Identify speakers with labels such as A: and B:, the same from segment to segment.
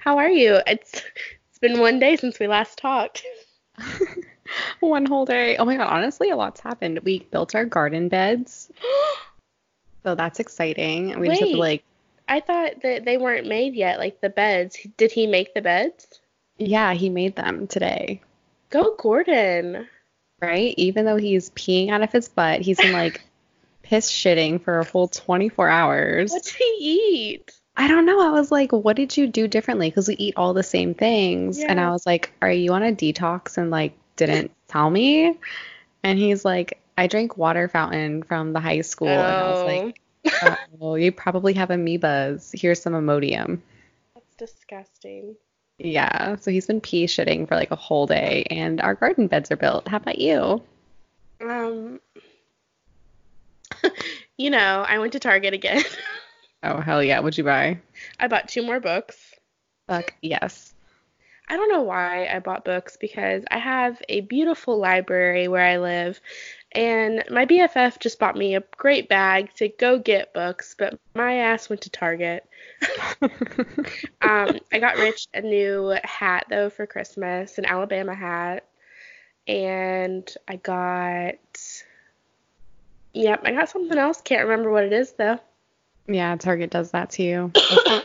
A: How are you? It's it's been one day since we last talked.
B: One whole day. Oh my god, honestly, a lot's happened. We built our garden beds. so that's exciting. We just have to
A: Wait.
B: like
A: I thought that they weren't made yet, like the beds. Did he make the beds?
B: yeah, he made them today.
A: Go Gordon.
B: Right? Even though he's peeing out of his butt, he's been like piss shitting for a full 24 hours.
A: What did he eat?
B: I don't know. I was like, what did you do differently? Because we eat all the same things.
A: Yeah.
B: And I was like, are you on a detox and like didn't tell me? And he's like, I drank water fountain from the high school. And I was like, oh, you probably have amoebas. Here's some Imodium.
A: That's disgusting.
B: Yeah. So he's been pee shitting for like a whole day. And our garden beds are built. How about you?
A: Um, you know, I went to Target again.
B: Oh, hell yeah. What'd you buy?
A: I bought two more books.
B: Fuck yes.
A: I don't know why I bought books because I have a beautiful library where I live, and my BFF just bought me a great bag to go get books, but my ass went to Target. Um, I got Rich a new hat though for Christmas, an Alabama hat, and I got, yep, I got something else. Can't remember what it is though.
B: Yeah, Target does that to you.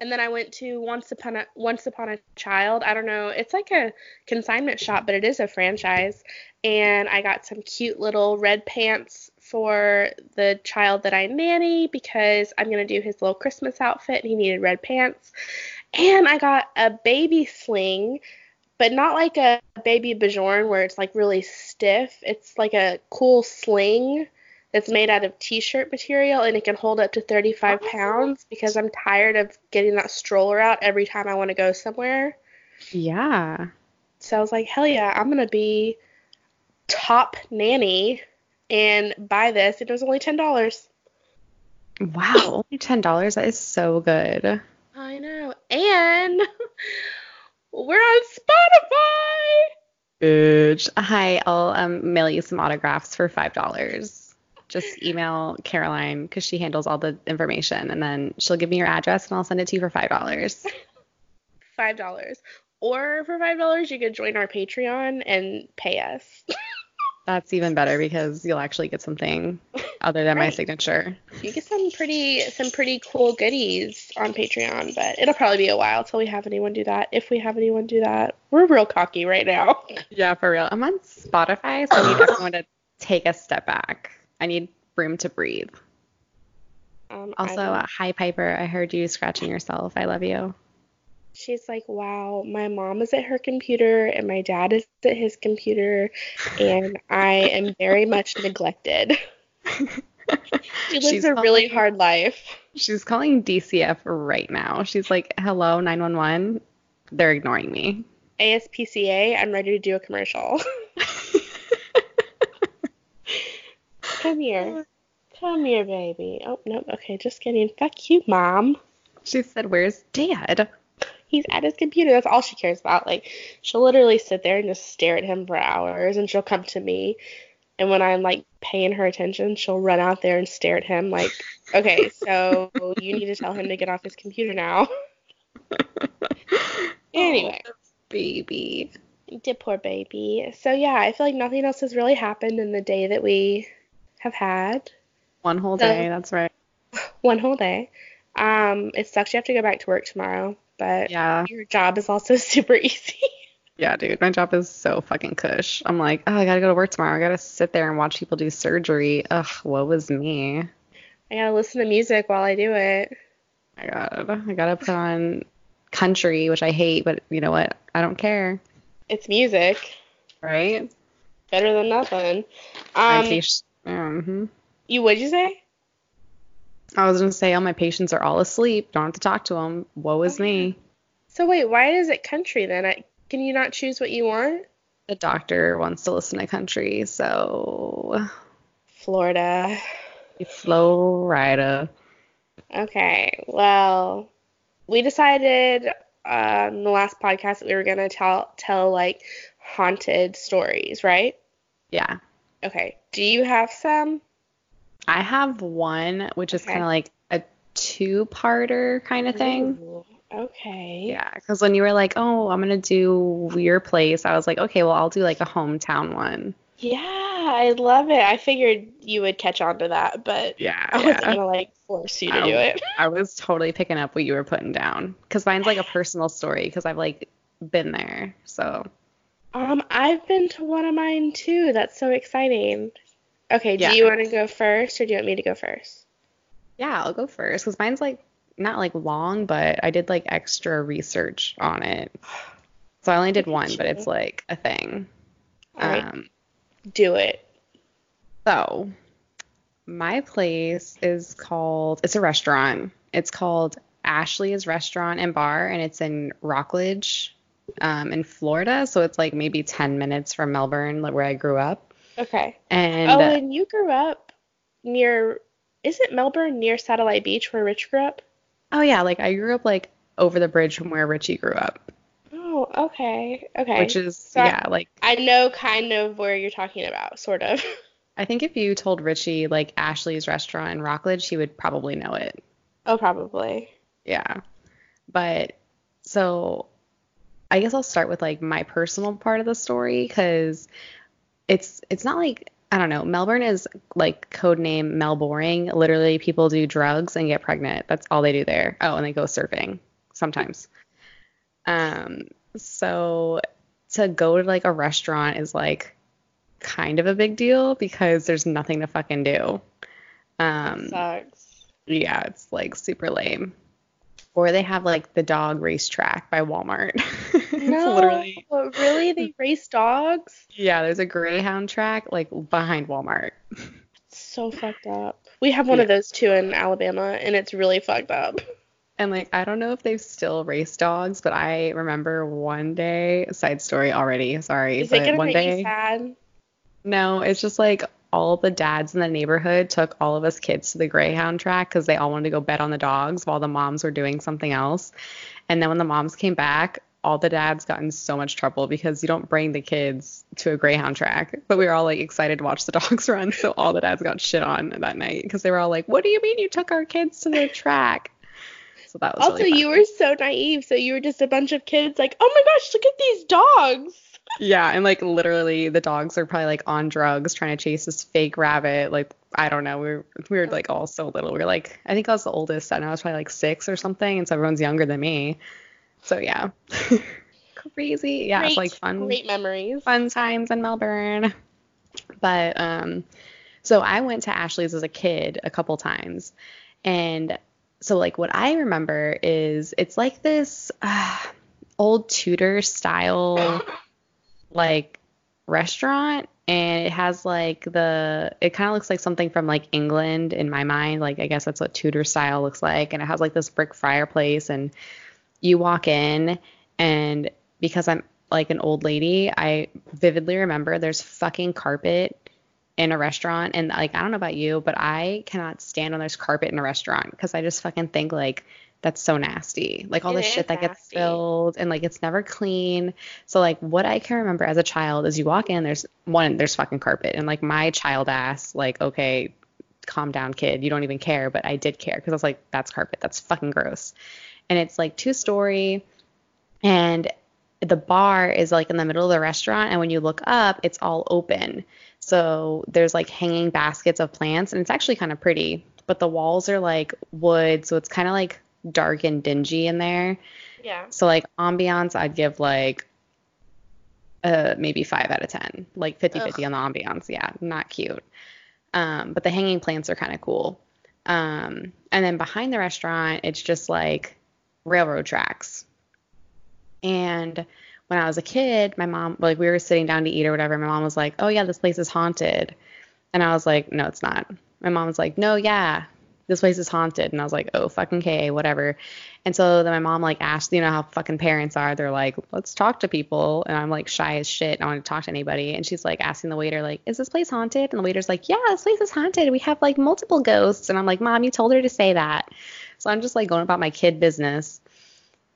A: And then I went to Once Upon a Once Upon a Child. I don't know. It's like a consignment shop, but it is a franchise. And I got some cute little red pants for the child that I nanny because I'm gonna do his little Christmas outfit and he needed red pants. And I got a baby sling, but not like a baby Bajorn where it's like really stiff. It's like a cool sling that's made out of t-shirt material and it can hold up to 35 pounds because I'm tired of getting that stroller out every time I want to go somewhere.
B: yeah.
A: So I was like, hell yeah, I'm gonna be top nanny and buy this. It was only ten dollars.
B: Wow. Only $10. That is so good.
A: I know, and we're on Spotify.
B: Bitch. Hi, I'll um, mail you some autographs for five dollars. Just email Caroline because she handles all the information, and then she'll give me your address, and I'll send it to you for five dollars.
A: Five dollars. Or for five dollars, you could join our Patreon and pay us.
B: That's even better because you'll actually get something other than my signature.
A: You get some pretty some pretty cool goodies on Patreon, but it'll probably be a while till we have anyone do that. If we have anyone do that, we're real cocky right now.
B: Yeah, for real. I'm on Spotify, so I need everyone to take a step back. I need room to breathe.
A: Um,
B: Also, uh, hi Piper. I heard you scratching yourself. I love you.
A: she's like, "Wow, my mom is at her computer and my dad is at his computer, and I am very much neglected." She lives
B: She's
A: a really hard life.
B: She's calling DCF right now. She's like, "Hello, 911." They're ignoring me.
A: ASPCA, I'm ready to do a commercial. Come here. Come here, baby. Oh, no. Okay, just kidding. Fuck you, mom.
B: She said, "Where's Dad?"
A: He's at his computer. That's all she cares about. Like, she'll literally sit there and just stare at him for hours, and she'll come to me. And when I'm like paying her attention, she'll run out there and stare at him. Like, okay, so you need to tell him to get off his computer now. Oh, anyway.
B: Oh, baby.
A: Dear poor baby. So yeah, I feel like nothing else has really happened in the day that we have had.
B: One whole
A: So-
B: day. That's right.
A: One whole day. Um, it sucks you have to go back to work tomorrow, but
B: Yeah.
A: your job is also super easy.
B: Yeah, dude. My job is so fucking cush. I'm like, oh, I gotta go to work tomorrow. I gotta sit there and watch people do surgery. Ugh, what was me?
A: I gotta listen to music while I do it.
B: my god. I gotta put on country, which I hate, but you know what? I don't care.
A: It's music.
B: Right?
A: Better than nothing. Um,
B: patient- hmm
A: you what'd you say?
B: I was gonna say, oh, my patients are all asleep. Don't have to talk to them. Woe is me.
A: So wait, why is it country then? I, can you not choose what you want?
B: The doctor wants to listen to country, so
A: Florida.
B: Florida.
A: Okay, well, we decided uh, in the last podcast that we were gonna tell tell like haunted stories, right?
B: Yeah.
A: Okay. Do you have some?
B: I have one, which is
A: Okay.
B: kind of like a two-parter kind of thing.
A: Ooh. Okay.
B: Yeah, because when you were like, oh, I'm gonna do your place, I was like, okay, well, I'll do like a hometown one.
A: Yeah, I love it. I figured you would catch on to that, but
B: Yeah,
A: I wasn't
B: yeah.
A: gonna like force you to
B: I-
A: do it.
B: I was totally picking up what you were putting down because mine's like a personal story because I've like been there. So
A: Um, I've been to one of mine too. That's so exciting. Okay,
B: Yeah.
A: do you want to go first or do you want me to go first?
B: yeah, I'll go first because mine's like not like long, but I did like extra research on it. So I only did one, but it's like a thing.
A: All right,
B: Um,
A: do it.
B: So, my place is called, it's a restaurant. It's called Ashley's Restaurant and Bar, and it's in Rockledge, um, in Florida. So, it's like maybe 10 minutes from Melbourne, like where I grew up.
A: Okay.
B: And
A: oh, and you grew up near, is it Melbourne near Satellite Beach where Rich grew up?
B: oh, yeah, like I grew up like over the bridge from where Richie grew up,
A: Oh, okay. Okay.
B: which is,
A: So I-
B: yeah, like
A: I know kind of where you're talking about, sort of.
B: I think if you told Richie like Ashley's Restaurant in Rockledge, he would probably know it.
A: oh, probably.
B: Yeah. But so I guess I'll start with like my personal part of the story cuz it's it's not like I don't know. Melbourne is like code name Melboring. Literally people do drugs and get pregnant. That's all they do there. Oh, and they go surfing sometimes. Um so to go to like a restaurant is like kind of a big deal because there's nothing to fucking do. Um
A: Sucks.
B: yeah, it's like super lame. Or they have like the dog racetrack by Walmart.
A: No,
B: literally
A: really? They race dogs?
B: yeah, there's a greyhound track like behind Walmart.
A: So fucked up. We have one of those too in Alabama, and it's really fucked up.
B: And like I don't know if they still race dogs, but I remember one day, side story already, sorry,
A: Is it
B: but
A: gonna
B: one
A: make
B: day
A: you sad?
B: No, it's just like all the dads in the neighborhood took all of us kids to the Greyhound track because they all wanted to go bet on the dogs while the moms were doing something else. And then when the moms came back, all the dads got in so much trouble because you don't bring the kids to a Greyhound track. But we were all like excited to watch the dogs run, so all the dads got shit on that night because they were all like, "What do you mean you took our kids to the track?" So that was
A: Also,
B: really
A: you were so naive. So you were just a bunch of kids like, oh my gosh, look at these dogs.
B: Yeah, and like literally the dogs are probably like on drugs trying to chase this fake rabbit. Like I don't know, we were we were like all so little. We were like I think I was the oldest and I was probably like six or something, and so everyone's younger than me. So yeah. Crazy. Yeah,
A: great,
B: it's like fun
A: Great memories.
B: fun times in Melbourne. But um so I went to Ashley's as a kid a couple times. And so like what I remember is it's like this uh, old Tudor style like restaurant and it has like the it kind of looks like something from like England in my mind like I guess that's what Tudor style looks like and it has like this brick fireplace and you walk in and because I'm like an old lady I vividly remember there's fucking carpet in a restaurant and like I don't know about you but I cannot stand when there's carpet in a restaurant because I just fucking think like that's so nasty. Like all
A: It
B: the shit that gets spilled and like it's never clean. So like what I can remember as a child is you walk in, there's one, there's fucking carpet, and like my child ass, like okay, calm down, kid, you don't even care, but I did care because I was like, that's carpet, that's fucking gross, and it's like two story, and the bar is like in the middle of the restaurant, and when you look up, it's all open, so there's like hanging baskets of plants, and it's actually kind of pretty, but the walls are like wood, so it's kind of like dark and dingy in there.
A: Yeah.
B: So like ambiance, I'd give like uh maybe five out of ten, like 50-50 on the ambiance. Yeah, not cute. Um, but the hanging plants are kind of cool. Um, and then behind the restaurant, it's just like railroad tracks. And when I was a kid, my mom, like, we were sitting down to eat or whatever. My mom was like, "Oh yeah, this place is haunted," and I was like, "No, it's not." My mom was like, "No, yeah, this place is haunted," and I was like, "Oh fucking k, whatever." And so then my mom like asked, you know how fucking parents are. They're like, "Let's talk to people," and I'm like shy as shit. I don't want to talk to anybody. And she's like asking the waiter, like, "Is this place haunted?" And the waiter's like, "Yeah, this place is haunted. We have like multiple ghosts." And I'm like, "Mom, you told her to say that." So I'm just like going about my kid business.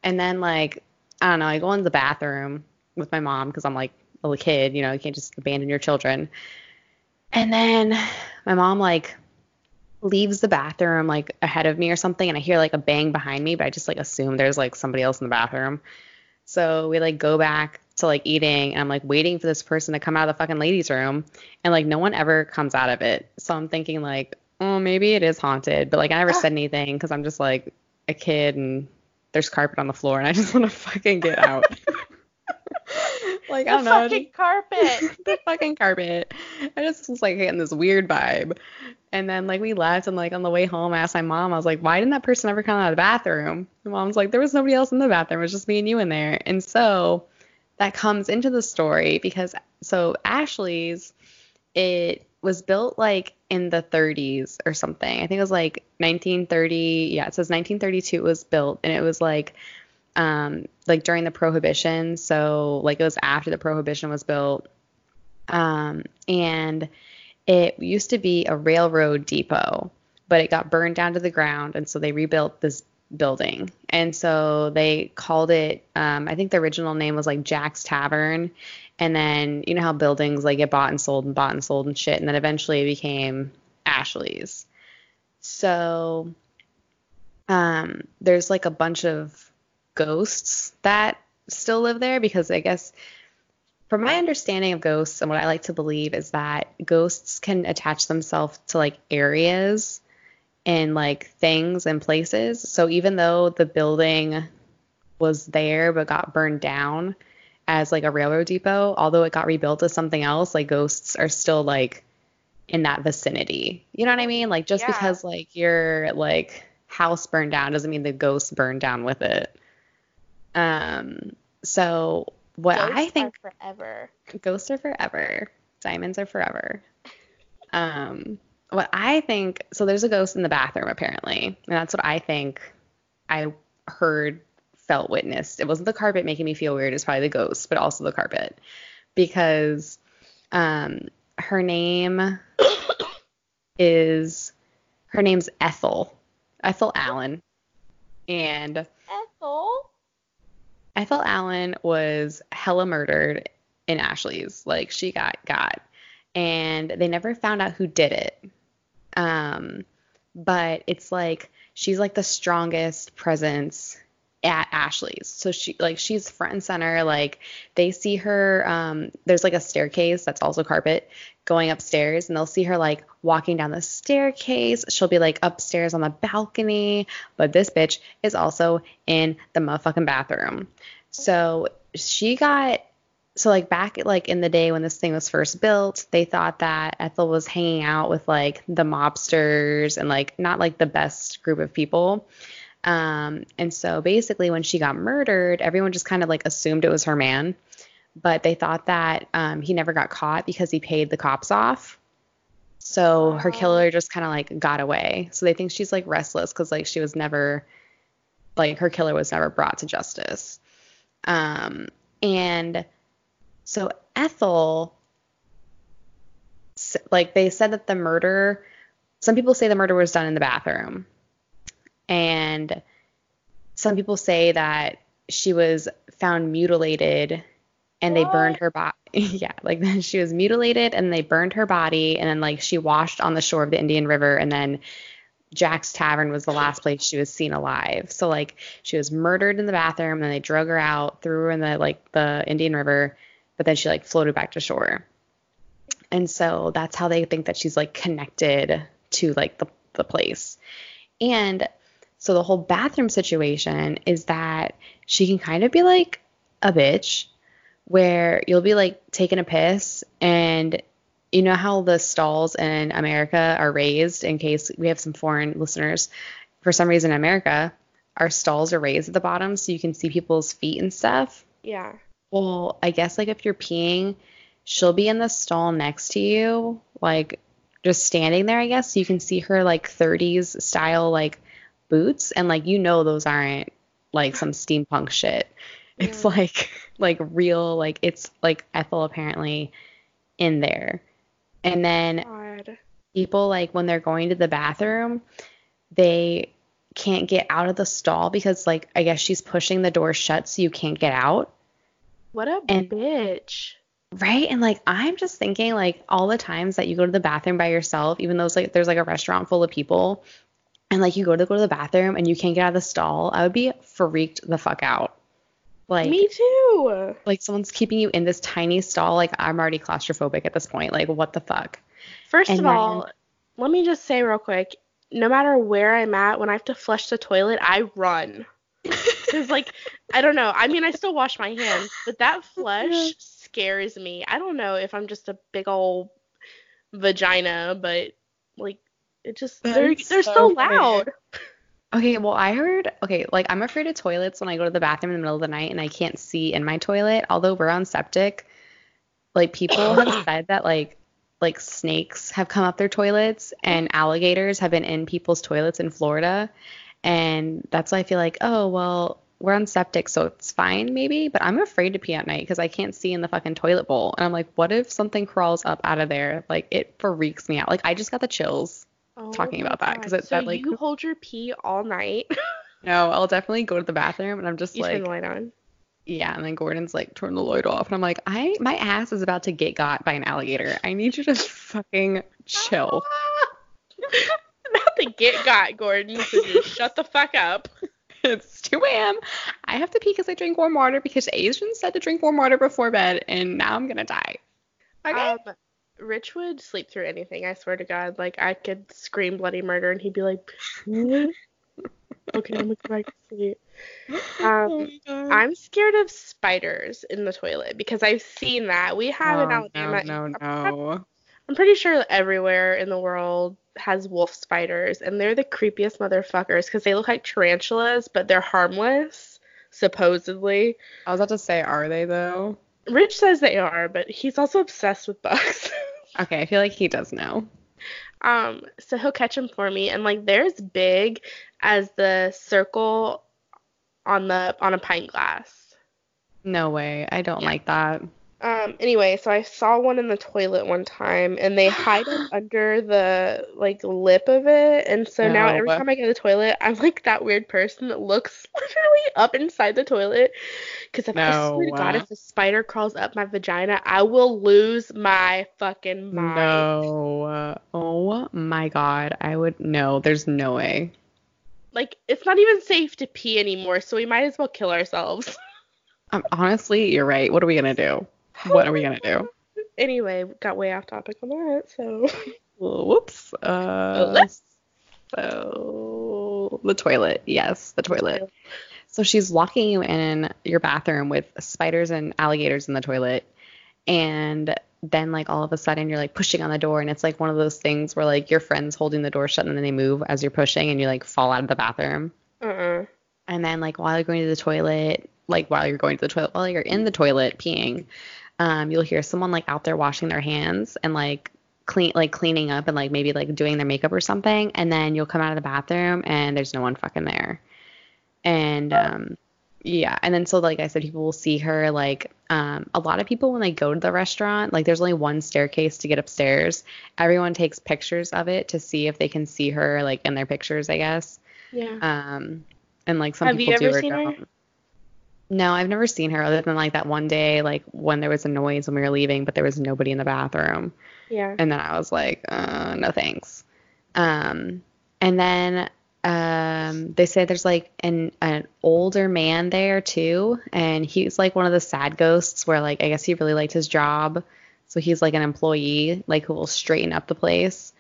B: And then like I don't know, I go into the bathroom with my mom because I'm like a little kid, you know, you can't just abandon your children. And then my mom like leaves the bathroom like ahead of me or something and I hear like a bang behind me, but I just like assume there's like somebody else in the bathroom. So we like go back to like eating and I'm like waiting for this person to come out of the fucking ladies room and like no one ever comes out of it. So I'm thinking like, oh, maybe it is haunted, but like I never ah. said anything cuz I'm just like a kid and there's carpet on the floor and I just want to fucking get out. like
A: the
B: I don't know.
A: fucking carpet.
B: the fucking carpet. I just was like getting this weird vibe. And then like we left and like on the way home I asked my mom, I was like, why didn't that person ever come out of the bathroom? And mom's like, there was nobody else in the bathroom, it was just me and you in there. And so that comes into the story because so Ashley's it was built like in the 30s or something. I think it was like 1930. Yeah, it says 1932 it was built and it was like um like during the prohibition, so like it was after the prohibition was built. Um and it used to be a railroad depot, but it got burned down to the ground, and so they rebuilt this building. And so they called it, um, I think the original name was like Jack's Tavern. And then, you know how buildings like get bought and sold and bought and sold and shit. And then eventually it became Ashley's. So um, there's like a bunch of ghosts that still live there because I guess from my understanding of ghosts and what I like to believe is that ghosts can attach themselves to like areas and like things and places. So even though the building was there but got burned down as like a railroad depot, although it got rebuilt as something else, like ghosts are still like in that vicinity. You know what I mean? Like just
A: Yeah.
B: because like your like house burned down doesn't mean the ghost burned down with it. Um so what I think
A: forever.
B: ghosts are forever. Diamonds are forever. Um, what I think, so there's a ghost in the bathroom apparently, and that's what I think I heard, felt, witnessed. It wasn't the carpet making me feel weird. It's probably the ghost, but also the carpet, because um, her name is her name's Ethel, Ethel Allen, and
A: Ethel.
B: Ethel Allen was hella murdered in Ashley's. Like she got got, and they never found out who did it. Um, but it's like she's like the strongest presence at Ashley's. So she like she's front and center. Like they see her. Um, there's like a staircase that's also carpet going upstairs, and they'll see her like walking down the staircase. She'll be like upstairs on the balcony, but this bitch is also in the motherfucking bathroom. So she got so like back like in the day when this thing was first built, they thought that Ethel was hanging out with like the mobsters and like not like the best group of people. Um, and so basically when she got murdered, everyone just kind of like assumed it was her man, but they thought that um, he never got caught because he paid the cops off. So her killer just kind of like got away. So they think she's like restless because like she was never like her killer was never brought to justice. Um, and so Ethel, like they said that the murder, some people say the murder was done in the bathroom, and some people say that she was found mutilated and they burned her body. yeah, like she was mutilated and they burned her body and then like she washed on the shore of the Indian River and then Jack's Tavern was the last place she was seen alive. So like she was murdered in the bathroom, and they drug her out, threw her in the like the Indian River, but then she like floated back to shore. And so that's how they think that she's like connected to like the the place. And so the whole bathroom situation is that she can kind of be like a bitch where you'll be like taking a piss and you know how the stalls in America are raised in case we have some foreign listeners. For some reason in America, our stalls are raised at the bottom so you can see people's feet and stuff.
A: Yeah.
B: Well, I guess like if you're peeing, she'll be in the stall next to you, like just standing there, I guess. So you can see her like 30s style like boots and like you know those aren't like some steampunk shit. It's
A: Yeah.
B: like like real like it's like Ethel apparently in there. And then
A: God.
B: people like when they're going to the bathroom, they can't get out of the stall because like I guess she's pushing the door shut so you can't get out.
A: What a
B: And-
A: bitch.
B: Right? And like I'm just thinking like all the times that you go to the bathroom by yourself, even though it's like there's like a restaurant full of people and like you go to go to the bathroom and you can't get out of the stall, I would be freaked the fuck out. Like
A: Me too.
B: like someone's keeping you in this tiny stall, like I'm already claustrophobic at this point. Like what the fuck?
A: First
B: And
A: of
B: then-
A: all, let me just say real quick, no matter where I'm at, when I have to flush the toilet, I run. Cause like I don't know. I mean, I still wash my hands, but that flush scares me. I don't know if I'm just a big old vagina, but like it just they're they're
B: so
A: so, loud.
B: Okay, well, I heard, okay, like I'm afraid of toilets when I go to the bathroom in the middle of the night and I can't see in my toilet. Although we're on septic, like people have said that like like snakes have come up their toilets and alligators have been in people's toilets in Florida. And that's why I feel like, oh, well, we're on septic, so it's fine maybe, but I'm afraid to pee at night because I can't see in the fucking toilet bowl. And I'm like, what if something crawls up out of there? Like it freaks me out. Like I just got the chills. Talking
A: Oh
B: about
A: my
B: that, 'cause
A: God.
B: it-
A: so
B: that, like-
A: you hold your pee all night.
B: No, I'll definitely go to the bathroom and I'm just
A: you
B: like
A: turn the light on.
B: Yeah, and then Gordon's like, turn the light off. And I'm like, I my ass is about to get got by an alligator. I need you to fucking chill.
A: Not to get got, Gordon. So just shut the fuck up.
B: It's 2 a.m. I have to pee because I drink warm water because Asians said to drink warm water before bed, and now I'm gonna die. Okay.
A: Um, Rich would sleep through anything. I swear to God. Like I could scream bloody murder, and he'd be like, "Okay, I'm gonna go back to sleep." Um, I'm scared of spiders in the toilet because I've seen that. We have in Alabama.
B: Oh, No, no,
A: I'm-
B: no.
A: I'm pretty sure everywhere in the world has wolf spiders, and they're the creepiest motherfuckers because they look like tarantulas, but they're harmless, supposedly.
B: I was about to say, are they though?
A: Rich says they are, but he's also obsessed with bugs.
B: Okay, I feel like he does know.
A: um, so he'll catch him for me, and like they're as big as the circle on the on a pint glass.
B: No way. I don't
A: Yeah.
B: like that.
A: Um, anyway, so I saw one in the toilet one time, and they hide them under the like lip of it, and so now every
B: No.
A: time I go to the toilet, I'm like that weird person that looks literally up inside the toilet. Because if I swear to God, if a spider crawls up my vagina, I will lose my fucking mind.
B: No. Uh, oh my god. I would no, there's no way.
A: Like it's not even safe to pee anymore, so we might as well kill ourselves.
B: Um, honestly, you're right. What are we gonna do? What are we gonna do?
A: anyway, got way off topic on that, so
B: whoops. Uh,
A: let's-
B: so the toilet. Yes, the toilet. So she's locking you in your bathroom with spiders and alligators in the toilet, and then like all of a sudden you're like pushing on the door, and it's like one of those things where like your friend's holding the door shut, and then they move as you're pushing, and you like fall out of the bathroom.
A: Uh-uh.
B: And then like while you're going to the toilet, like while you're going to the toilet, while you're in the toilet peeing, um, you'll hear someone like out there washing their hands and like clean like cleaning up and like maybe like doing their makeup or something. And then you'll come out of the bathroom and there's no one fucking there. And um yeah, and then so like I said, people will see her like um a lot of people when they go to the restaurant, like there's only one staircase to get upstairs. Everyone takes pictures of it to see if they can see her like in their pictures, I guess.
A: Yeah.
B: Um, and like some
A: Have you
B: people do
A: ever
B: or
A: seen her?
B: No, I've never seen her other than like that one day, like when there was a noise when we were leaving, but there was nobody in the bathroom.
A: Yeah.
B: And then I was like, uh, no thanks. Um, and then um, they say there's like an an older man there too, and he's like one of the sad ghosts where like I guess he really liked his job, so he's like an employee like who will straighten up the place.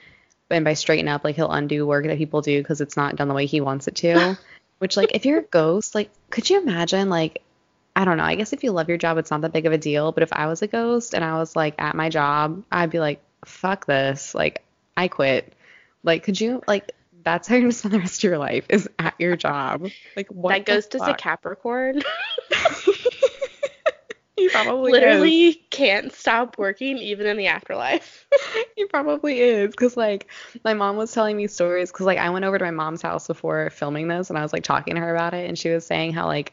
B: And by straighten up, like he'll undo work that people do because it's not done the way he wants it to. Which like if you're a ghost, like could you imagine like I don't know. I guess if you love your job, it's not that big of a deal. But if I was a ghost and I was like at my job, I'd be like, fuck this. Like, I quit. Like, could you, like, that's how you're going to spend the rest of your life is at your job. Like, what?
A: that ghost is a? Capricorn.
B: he probably
A: Literally
B: is.
A: can't stop working even in the afterlife.
B: He probably is. Because, like, my mom was telling me stories. Because, like, I went over to my mom's house before filming this and I was, like, talking to her about it. And she was saying how, like,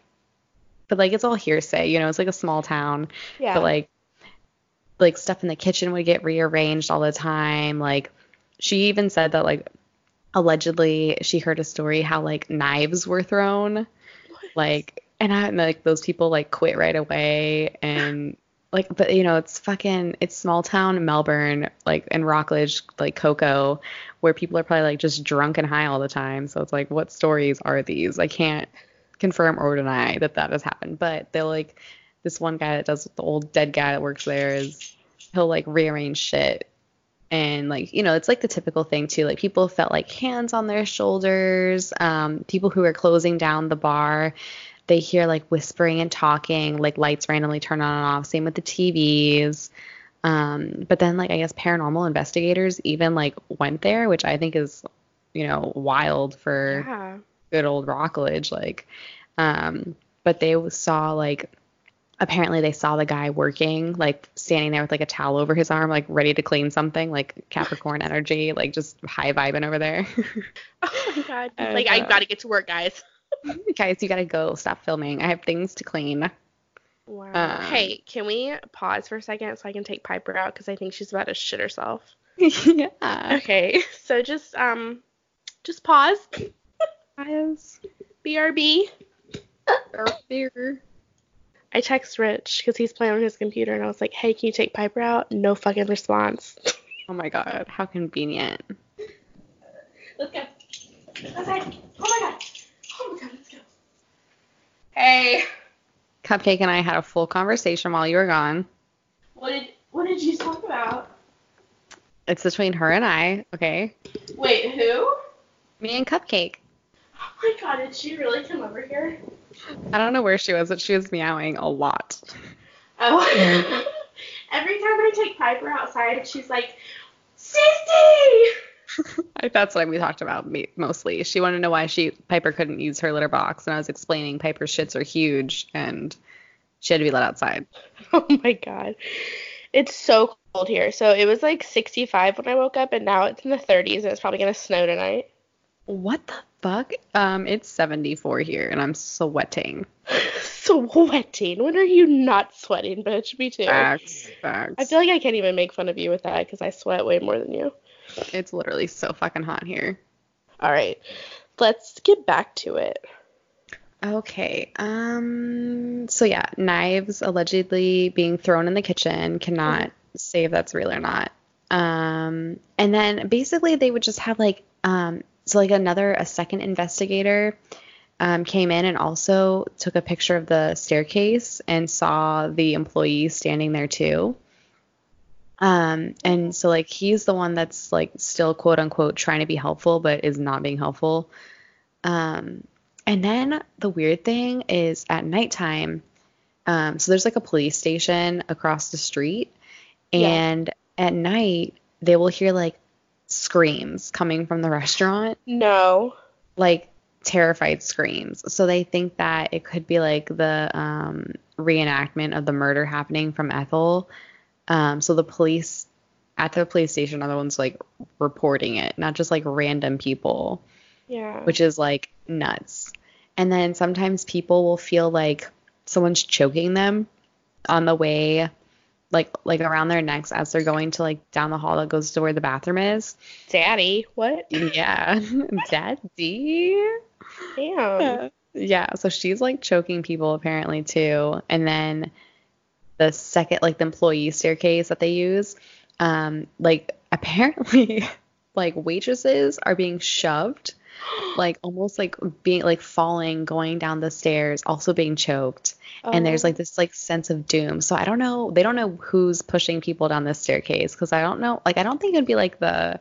B: but, like, it's all hearsay. You know, it's like a small town.
A: Yeah.
B: but like like stuff in the kitchen would get rearranged all the time like she even said that like allegedly she heard a story how like knives were thrown like and I and, like those people like quit right away and like but you know it's fucking it's small town melbourne like in rockledge like cocoa where people are probably like just drunk and high all the time. So it's like what stories are these? I can't confirm or deny that that has happened. But they're like this one guy that does the old dead guy that works there is he'll like rearrange shit. And like you know it's like the typical thing too. Like people felt like hands on their shoulders. Um people who are closing down the bar they hear like whispering and talking, like lights randomly turn on and off. Same with the TVs. Um, but then like I guess paranormal investigators even like went there, which I think is, you know, wild for yeah. good old Rockledge. Like, um, but they saw like apparently they saw the guy working, like standing there with like a towel over his arm, like ready to clean something, like Capricorn energy, like just high vibing over there.
A: oh my god. like I gotta get to work, guys.
B: Guys, you gotta go. Stop filming. I have things to clean.
A: Wow. Um, hey, can we pause for a second so I can take Piper out because I think she's about to shit herself.
B: yeah.
A: Okay. So just um, just pause.
B: Pause.
A: BRB. I text Rich because he's playing on his computer and I was like, "Hey, can you take Piper out?" No fucking response.
B: oh my god, how convenient.
A: Let's go. Okay. Oh my god. Oh my god, let's go. Hey.
B: Cupcake and I had a full conversation while you were gone.
A: What did What did you talk about?
B: It's between her and I, okay?
A: Wait, who?
B: Me and Cupcake.
A: Oh my god, did she really come over here?
B: I don't know where she was, but she was meowing a lot.
A: Oh. Every time I take Piper outside, she's like, Sissy!
B: That's what we talked about mostly. She wanted to know why she Piper couldn't use her litter box, and I was explaining Piper's shits are huge and she had to be let outside.
A: Oh my god, it's so cold here. So it was like 65 when I woke up, and now it's in the 30s, and it's probably gonna snow tonight.
B: What the fuck? Um, it's 74 here, and I'm sweating.
A: sweating? When are you not sweating, bitch? Me too.
B: Facts, facts.
A: I feel like I can't even make fun of you with that because I sweat way more than you.
B: It's literally so fucking hot here.
A: All right. Let's get back to it.
B: Okay. Um so yeah, knives allegedly being thrown in the kitchen cannot mm-hmm. say if that's real or not. Um and then basically they would just have like um so like another a second investigator um, came in and also took a picture of the staircase and saw the employee standing there too. Um, and so like he's the one that's like still quote unquote trying to be helpful, but is not being helpful. Um, and then the weird thing is at nighttime, um, so there's like a police station across the street, and yeah. at night they will hear like screams coming from the restaurant.
A: No.
B: Like terrified screams. So they think that it could be like the um, reenactment of the murder happening from Ethel um, so the police at the police station are the ones like reporting it, not just like random people.
A: Yeah.
B: Which is like nuts. And then sometimes people will feel like someone's choking them on the way like like around their necks as they're going to like down the hall that goes to where the bathroom is.
A: Daddy, what?
B: Yeah. Daddy.
A: Damn.
B: Yeah, so she's like choking people apparently too. And then the second like the employee staircase that they use um like apparently like waitresses are being shoved like almost like being like falling going down the stairs also being choked oh. and there's like oh. this like sense of doom so i don't know they don't know who's pushing people down the staircase because i don't know like i don't think it'd be like the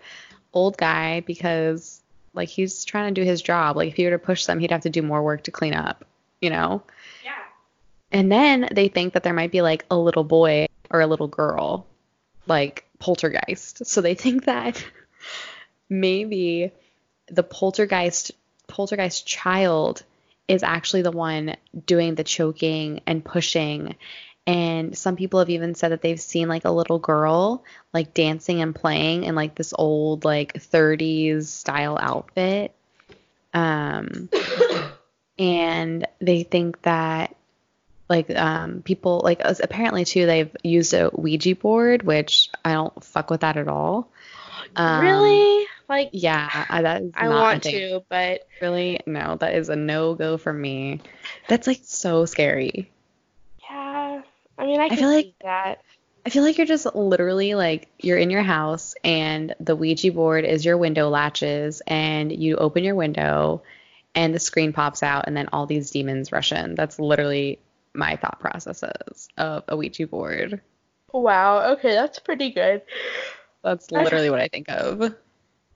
B: old guy because like he's trying to do his job like if he were to push them he'd have to do more work to clean up you know and then they think that there might be like a little boy or a little girl, like poltergeist. So they think that maybe the poltergeist poltergeist child is actually the one doing the choking and pushing. And some people have even said that they've seen like a little girl like dancing and playing in like this old like 30s style outfit. Um and they think that like um people like apparently too they've used a Ouija board, which I don't fuck with that at all.
A: Um, really? Like
B: yeah, that is
A: I want to, but
B: really no, that is a no go for me. That's like so scary.
A: Yeah. I mean, I can
B: feel like-
A: that.
B: I feel like you're just literally like you're in your house and the Ouija board is your window latches and you open your window and the screen pops out and then all these demons rush in. That's literally my thought processes of a Ouija board.
A: Wow. Okay, that's pretty good.
B: That's literally what I think of.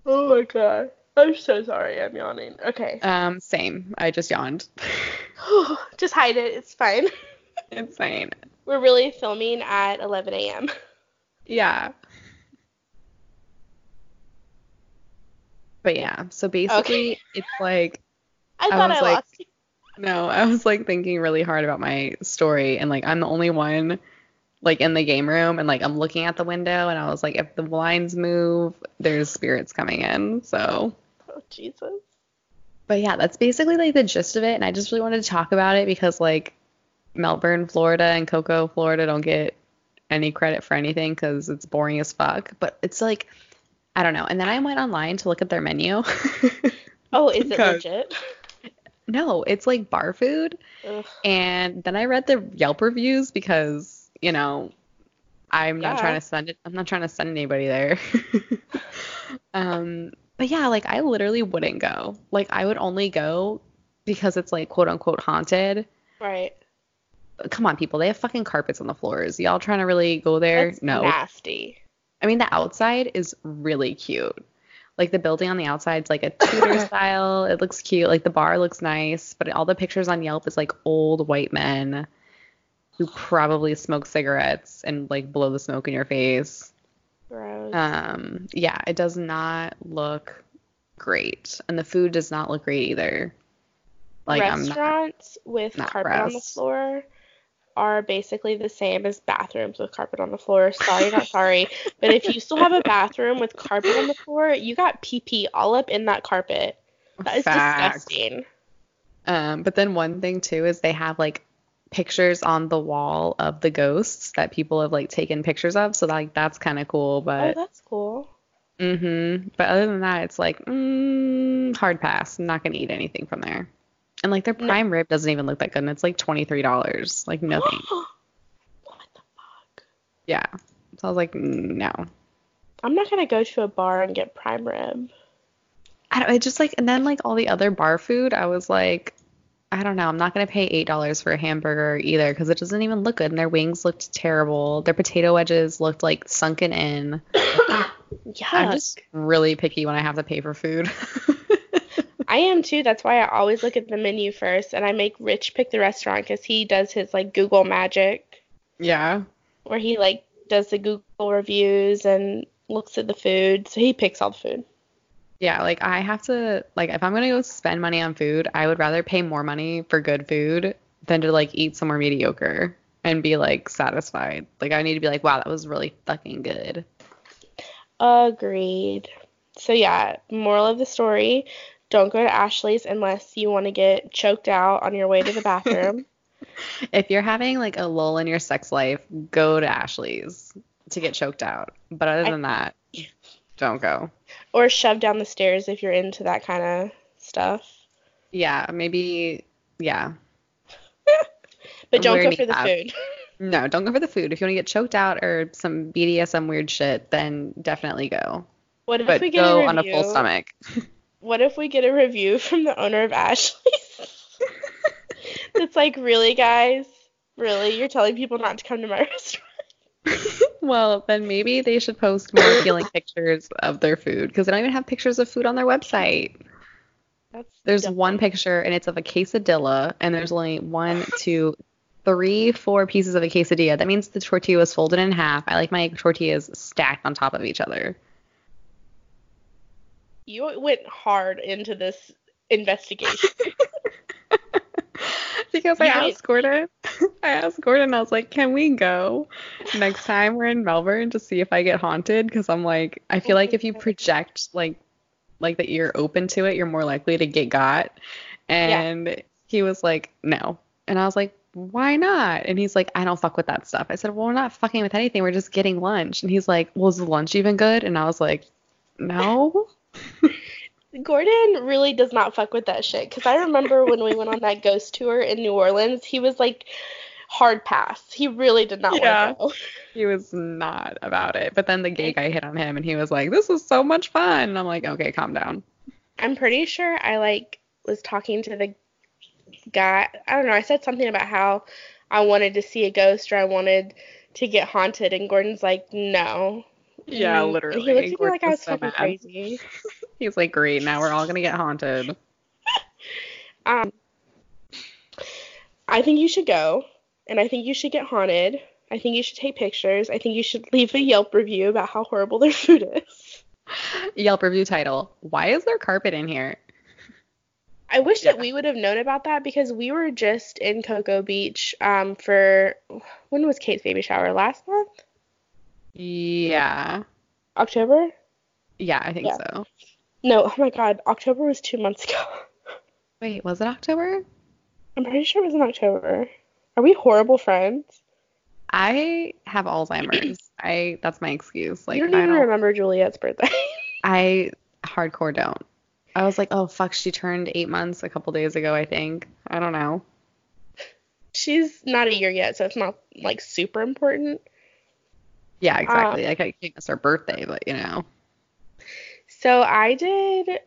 A: Oh my god. I'm so sorry. I'm yawning. Okay.
B: Um, same. I just yawned.
A: Just hide it. It's fine.
B: Insane.
A: We're really filming at 11 a.m.
B: Yeah. But yeah, so basically it's like
A: I
B: I
A: thought I,
B: was like-
A: lost you.
B: No, I was like thinking really hard about my story and like I'm the only one like in the game room and like I'm looking at the window and I was like if the blinds move, there's spirits coming in. So,
A: Oh, Jesus.
B: but yeah, that's basically like the gist of it and I just really wanted to talk about it because like Melbourne, Florida and Cocoa, Florida don't get any credit for anything cuz it's boring as fuck, but it's like I don't know. And then I went online to look at their menu.
A: Oh, is it legit?
B: No, it's like bar food.
A: Ugh.
B: And then I read the Yelp reviews because, you know, I'm not trying to send it. I'm not trying to send anybody there. um, but yeah, like I literally wouldn't go. Like I would only go because it's like quote unquote haunted.
A: Right.
B: Come on, people, they have fucking carpets on the floors. Y'all trying to really go there?
A: That's
B: no.
A: nasty.
B: I mean, the outside is really cute. Like the building on the outside's like a Tudor style. It looks cute. Like the bar looks nice, but all the pictures on Yelp is like old white men who probably smoke cigarettes and like blow the smoke in your face.
A: Gross.
B: Um, yeah, it does not look great, and the food does not look great either. Like I'm not.
A: Restaurants with
B: not
A: carpet on the floor are basically the same as bathrooms with carpet on the floor. Sorry, not sorry. But if you still have a bathroom with carpet on the floor, you got pee pee all up in that carpet. That is
B: Facts.
A: disgusting.
B: Um, but then one thing too is they have like pictures on the wall of the ghosts that people have like taken pictures of, so like that's kind of cool. But Oh,
A: that's cool.
B: mhm. But other than that, it's like mm, hard pass. I'm not gonna eat anything from there. And like their
A: No.
B: prime rib doesn't even look that good, and it's like twenty three dollars. Like nothing.
A: what the fuck?
B: Yeah. So I was like, no.
A: I'm not gonna go to a bar and get prime rib.
B: I don't. It just like, and then like all the other bar food, I was like, I don't know. I'm not gonna pay eight dollars for a hamburger either because it doesn't even look good. And their wings looked terrible. Their potato wedges looked like sunken in.
A: Yeah.
B: I'm just really picky when I have to pay for food.
A: I am too. That's why I always look at the menu first, and I make Rich pick the restaurant because he does his like Google magic,
B: yeah.
A: where he like does the Google reviews and looks at the food. So he picks all the food.
B: Yeah, like I have to like if I'm gonna go spend money on food, I would rather pay more money for good food than to like eat somewhere mediocre and be like satisfied. Like I need to be like, wow, that was really fucking good.
A: Agreed. So yeah, moral of the story: don't go to Ashley's unless you want to get choked out on your way to the bathroom.
B: If you're having like a lull in your sex life, go to Ashley's to get choked out. But other
A: I-
B: than that, don't go.
A: or shove down the stairs if you're into that kind of stuff.
B: Yeah, maybe yeah.
A: But don't go for the
B: out.
A: food.
B: No, don't go for the food. If you want to get choked out or some BDSM weird shit, then definitely go.
A: What if
B: But
A: we get
B: go
A: a
B: on a full stomach.
A: What if we get a review from the owner of Ashley's? It's like, really, guys? Really? You're telling people not to come to my restaurant?
B: well, then maybe they should post more appealing pictures of their food because they don't even have pictures of food on their website.
A: That's
B: There's one picture and it's of a quesadilla, and there's only one, two, three, four pieces of a quesadilla. That means the tortilla was folded in half. I like my tortillas stacked on top of each other.
A: You went hard into this investigation.
B: because I asked Gordon, I asked Gordon, I was like, can we go next time we're in Melbourne to see if I get haunted? Because I'm like, I feel like if you project like, like that you're open to it, you're more likely to get got. And he was like, no. And I was like, why not? And he's like, I don't fuck with that stuff. I said, well, we're not fucking with anything. We're just getting lunch. And he's like, well, is the lunch even good? And I was like, no.
A: Gordon really does not fuck with that shit. Because I remember when we went on that ghost tour in New Orleans, he was like hard pass. He really did not
B: Yeah.
A: want to go.
B: He was not about it. But then the gay guy hit on him and he was like, This is so much fun. And I'm like, Okay, calm down.
A: I'm pretty sure I like was talking to the guy. I don't know. I said something about how I wanted to see a ghost or I wanted to get haunted, and Gordon's like, no.
B: Yeah,
A: And
B: literally.
A: He looked at me like I
B: was so
A: fucking
B: mad.
A: crazy.
B: He's like, Great, now we're all gonna get haunted.
A: Um, I think you should go, and I think you should get haunted. I think you should take pictures. I think you should leave a Yelp review about how horrible their food is.
B: Yelp review title. Why is there carpet in here?
A: I wish
B: Yeah.
A: that we would have known about that because we were just in Cocoa Beach um, for when was Kate's baby shower? Last month?
B: Yeah.
A: October?
B: Yeah, I think
A: Yeah.
B: so.
A: No, oh my god, October was two months ago.
B: Wait, was it October?
A: I'm pretty sure it was in October. Are we horrible friends?
B: I have Alzheimer's. I that's my excuse. Like
A: you don't
B: I
A: even
B: don't
A: remember Juliet's birthday.
B: I hardcore don't. I was like, oh fuck, she turned eight months a couple days ago, I think. I don't know.
A: She's not a year yet, so it's not like super important.
B: Yeah,
A: Um,
B: exactly. like I can't miss her birthday, but you know.
A: So I did.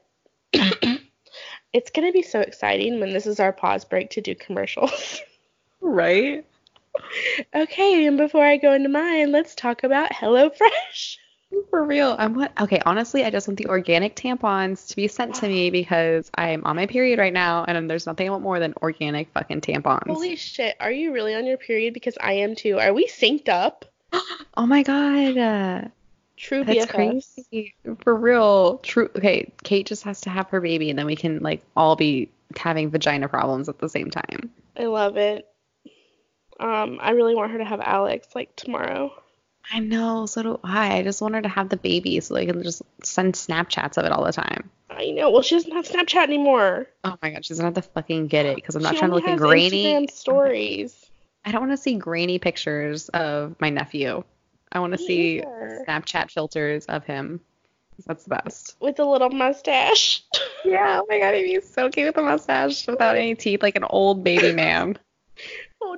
A: it's gonna be so exciting when this is our pause break to do commercials.
B: Right?
A: okay, and before I go into mine, let's talk about HelloFresh.
B: For real. I'm what okay, honestly, I just want the organic tampons to be sent to me because I'm on my period right now and there's nothing I want more than organic fucking tampons.
A: Holy shit, are you really on your period? Because I am too. Are we synced up?
B: oh my god. Uh,
A: True
B: That's
A: BFFs.
B: crazy. For real. True. Okay, Kate just has to have her baby and then we can like all be having vagina problems at the same time.
A: I love it. Um, I really want her to have Alex like tomorrow.
B: I know, so do I. I just want her to have the baby so they can just send Snapchats of it all the time.
A: I know. Well, she doesn't have Snapchat anymore.
B: Oh my god, she's gonna have to fucking get it because I'm not
A: she
B: trying to look at
A: has
B: grainy.
A: Instagram stories.
B: I don't want to see grainy pictures of my nephew. I want to see
A: either.
B: Snapchat filters of him. That's the best.
A: with a little mustache.
B: Yeah, oh my god, he'd be so cute with a mustache without any teeth, like an old baby man.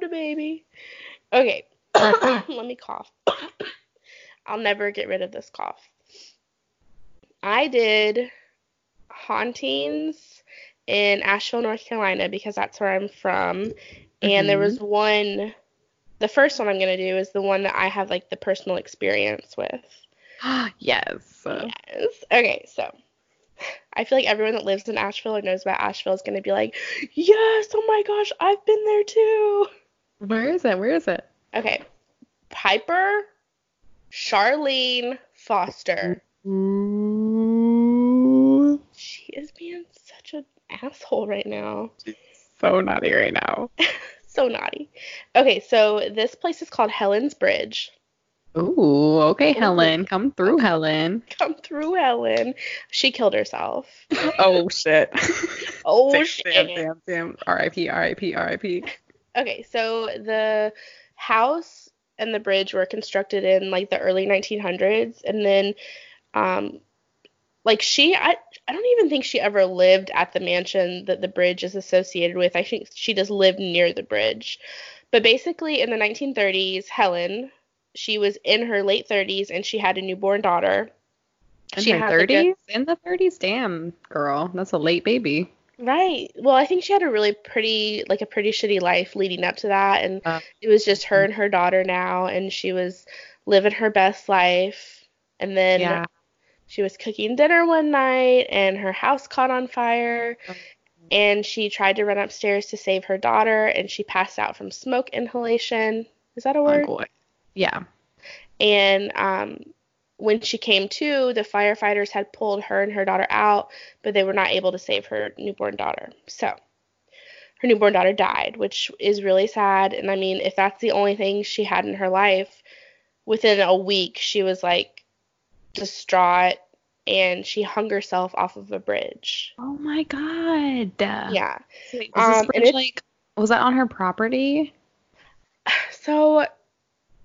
A: the baby. Okay, let me cough. I'll never get rid of this cough. I did hauntings in Asheville, North Carolina, because that's where I'm from. And there
B: Mhm.
A: was one. The first one I'm gonna do is the one that I have like the personal experience with.
B: yes.
A: Yes. Okay, so I feel like everyone that lives in Asheville or knows about Asheville is going to be like, yes, oh my gosh, I've been there too.
B: Where is it? Where is it?
A: Okay, Piper Charlene Foster.
B: Ooh.
A: She is being such an asshole right now.
B: So naughty right now.
A: So naughty. Okay, so this place is called Helen's Bridge.
B: Ooh, okay,
A: Ooh.
B: Helen. Come through, Helen.
A: Come through, Helen. She killed herself.
B: Oh shit.
A: Oh,
B: Damn,
A: shit.
B: damn, damn, damn. R.I.P. R.I.P. R.I.P.
A: Okay, so the house and the bridge were constructed in like the early 1900s, and then, um, like she, I, I don't even think she ever lived at the mansion that the bridge is associated with. I think she just lived near the bridge. But basically, in the 1930s, Helen, she was in her late 30s and she had a newborn daughter.
B: In
A: she
B: her
A: had, like, a-
B: 30s? In the 30s? Damn, girl. That's a late baby.
A: Right. Well, I think she had a really pretty, like a pretty shitty life leading up to that, and
B: Uh,
A: it was just her and her daughter now, and she was living her best life. And then
B: Yeah.
A: She was cooking dinner one night, and her house caught on fire,
B: Oh.
A: and she tried to run upstairs to save her daughter, and she passed out from smoke inhalation. Is that a
B: Oh,
A: word?
B: boy. Yeah.
A: And um, when she came to, the firefighters had pulled her and her daughter out, but they were not able to save her newborn daughter. So her newborn daughter died, which is really sad. And I mean, if that's the only thing she had in her life, within a week, she was like distraught and she hung herself off of a bridge.
B: Oh my god.
A: Yeah.
B: Wait, was
A: Um,
B: bridge, like was that on her property?
A: So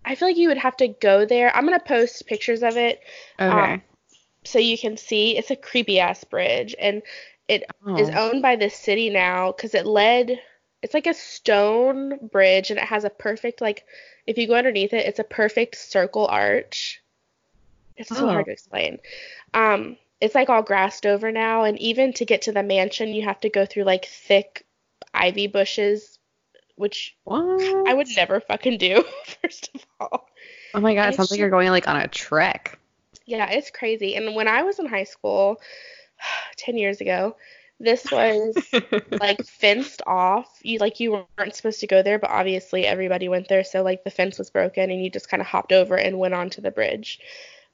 A: I feel like you would have to go there. I'm going to post pictures of it
B: Okay.
A: Um, so you can see. It's a creepy ass bridge and it is
B: Oh.
A: owned by the city now because it led it's like a stone bridge and it has a perfect like if you go underneath it, it's a perfect circle arch. It's so hard
B: Oh.
A: to explain. Um, it's like all grassed over now, and even to get to the mansion, you have to go through like thick ivy bushes, which
B: What?
A: I would never fucking do. First of all,
B: Oh my god, it sounds like you're going like on a trek.
A: yeah, it's crazy. And when I was in high school, ten years ago, this was like fenced off. You like you weren't supposed to go there, but obviously everybody went there, so like the fence was broken and you just kind of hopped over and went onto the bridge.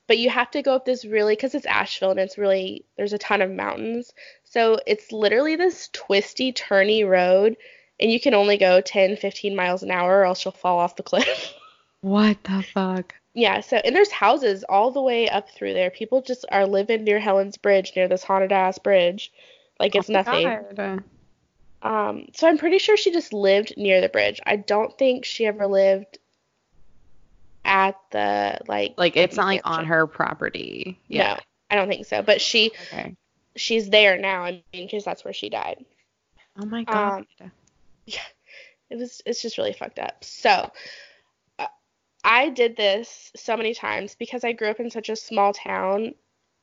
A: But you have to go up this really cuz it's Asheville and it's really there's a ton of mountains. So it's literally this twisty, turny road and you can only go 10, 15 miles an hour or else you'll fall off the cliff.
B: what the fuck?
A: yeah, so and there's houses all the way up through there. People just are living near Helen's Bridge, near this haunted ass bridge. Like it's
B: Oh
A: nothing.
B: God.
A: Um, so I'm pretty sure she just lived near the bridge. I don't think she ever lived at the like.
B: Like it's not like on her property.
A: No,
B: Yeah.
A: I don't think so. But she
B: Okay.
A: she's there now. I mean, because that's where she died.
B: Oh my god.
A: Um, It was it's just really fucked up. So uh, I did this so many times because I grew up in such a small town.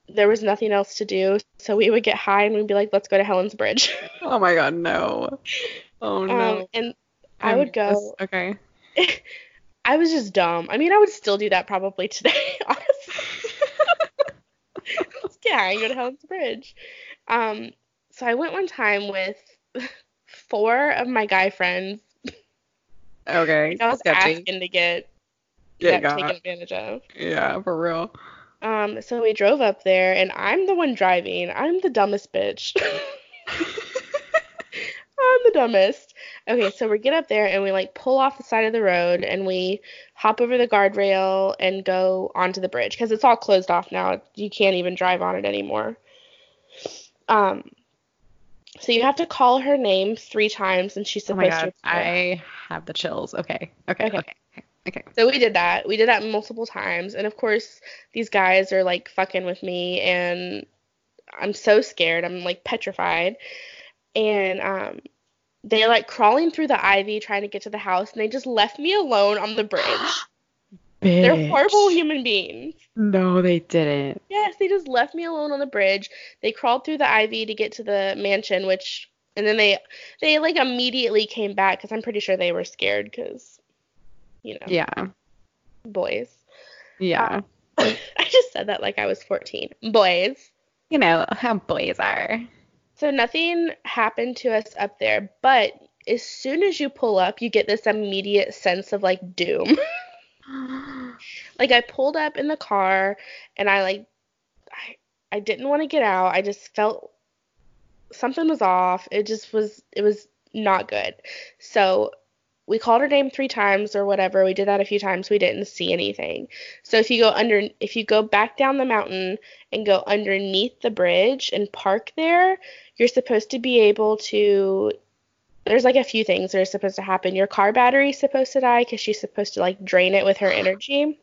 A: There was nothing else to do, so we would get high and we'd be like, "Let's go to Helen's Bridge."
B: oh my god, no. Oh no.
A: um, and I would
B: miss-
A: go.
B: Okay.
A: I was just dumb. I mean, I would still do that probably today, honestly. High and go to Helen's Bridge. Um, so I went one time with four of my guy friends.
B: Okay.
A: I was
B: Sketchy.
A: asking to get,
B: Get
A: get taken advantage of.
B: Yeah, for real.
A: Um, so we drove up there, and I'm the one driving. I'm the dumbest bitch. I'm the dumbest. Okay, so we get up there and we like pull off the side of the road and we hop over the guardrail and go onto the bridge because it's all closed off now. You can't even drive on it anymore. Um, so you have to call her name three times and she's supposed
B: Oh my god,
A: to.
B: I have the chills. Okay. Okay.
A: Okay.
B: Okay. Okay. Okay.
A: So we did that. We did that multiple times. And of course, these guys are like fucking with me and I'm so scared. I'm like petrified. And um they're like crawling through the ivy trying to get to the house and they just left me alone on the bridge. Bitch. They're horrible human beings.
B: No, they didn't.
A: Yes, they just left me alone on the bridge. They crawled through the ivy to get to the mansion, which and then they they like immediately came back cuz I'm pretty sure they were scared cuz you know,
B: Yeah.
A: boys.
B: Yeah.
A: Um, I just said that like I was 14. Boys.
B: you know how boys are.
A: So nothing happened to us up there, but as soon as you pull up, you get this immediate sense of like doom. like I pulled up in the car and I like I I didn't want to get out. I just felt something was off. It just was it was not good. So we called her name three times or whatever. We did that a few times. We didn't see anything. So if you go under if you go back down the mountain and go underneath the bridge and park there, you're supposed to be able to there's like a few things that are supposed to happen. Your car battery's supposed to die because she's supposed to like drain it with her energy.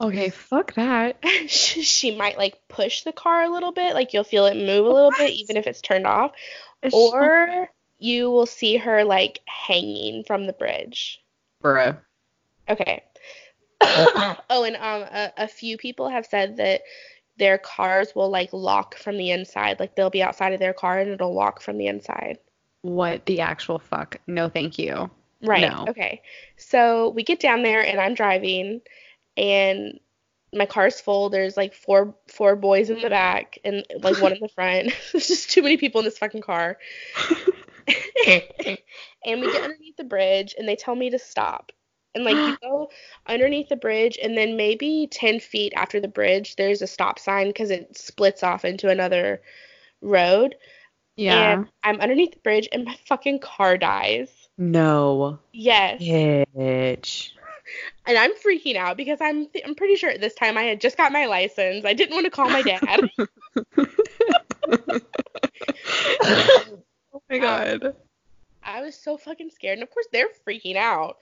B: okay, fuck that.
A: she she might like push the car a little bit, like you'll feel it move a little bit even if it's turned off, or you will see her like hanging from the bridge.
B: bruh.
A: Okay. oh, and um, a, a few people have said that their cars will like lock from the inside, like they'll be outside of their car and it'll lock from the inside.
B: What the actual fuck? No, thank you.
A: Right.
B: No.
A: Okay. So we get down there and I'm driving and my car's full. There's like four four boys in the back and like one in the front. There's just too many people in this fucking car. and we get underneath the bridge and they tell me to stop. And like you go underneath the bridge and then maybe 10 feet after the bridge there's a stop sign because it splits off into another road.
B: Yeah.
A: And I'm underneath the bridge and my fucking car dies.
B: no.
A: Yes.
B: Bitch.
A: and I'm freaking out because I'm I'm pretty sure at this time I had just got my license. I didn't want to call my dad.
B: Um, oh my god.
A: I was so fucking scared, and of course they're freaking out.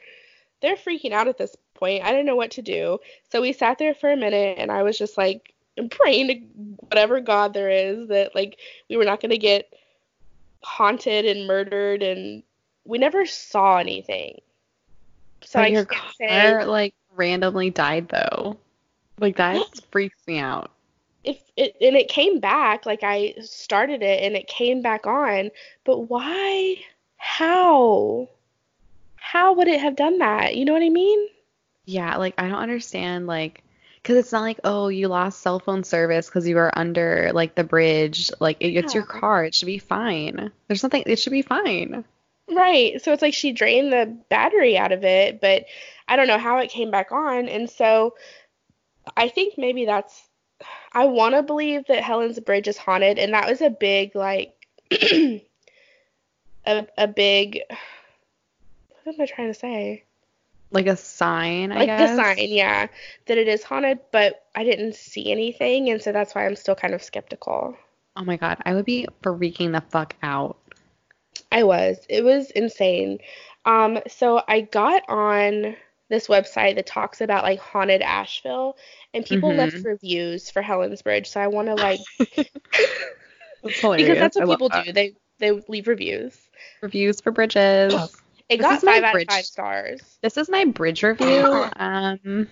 A: They're freaking out at this point. I didn't know what to do, so we sat there for a minute, and I was just like praying to whatever god there is that like we were not gonna get haunted and murdered and we never saw anything. So
B: but
A: I
B: your
A: can't
B: car
A: say
B: like randomly died though. Like that freaks me out.
A: If it and it came back like I started it and it came back on, but why? How? How would it have done that? You know what I mean?
B: Yeah, like I don't understand like because it's not like oh you lost cell phone service because you were under like the bridge like it, it's your car it should be fine there's nothing it should be fine
A: Right. So it's like she drained the battery out of it, but I don't know how it came back on. And so I think maybe that's I want to believe that Helen's Bridge is haunted and that was a big like a a big what am I trying to say?
B: like a sign I
A: like
B: guess
A: the sign, yeah, that it is haunted, but I didn't see anything and so that's why I'm still kind of skeptical.
B: oh my god I would be freaking the fuck out
A: I was. It was insane. Um, so I got on this website that talks about like haunted Asheville, and people
B: Mhm.
A: left reviews for Helen's Bridge. So I want to like
B: that's
A: because that's what
B: love
A: people
B: that.
A: do. They they leave reviews.
B: reviews for bridges
A: It
B: This
A: got
B: is my
A: five out
B: bridge.
A: of five stars.
B: this is my bridge review um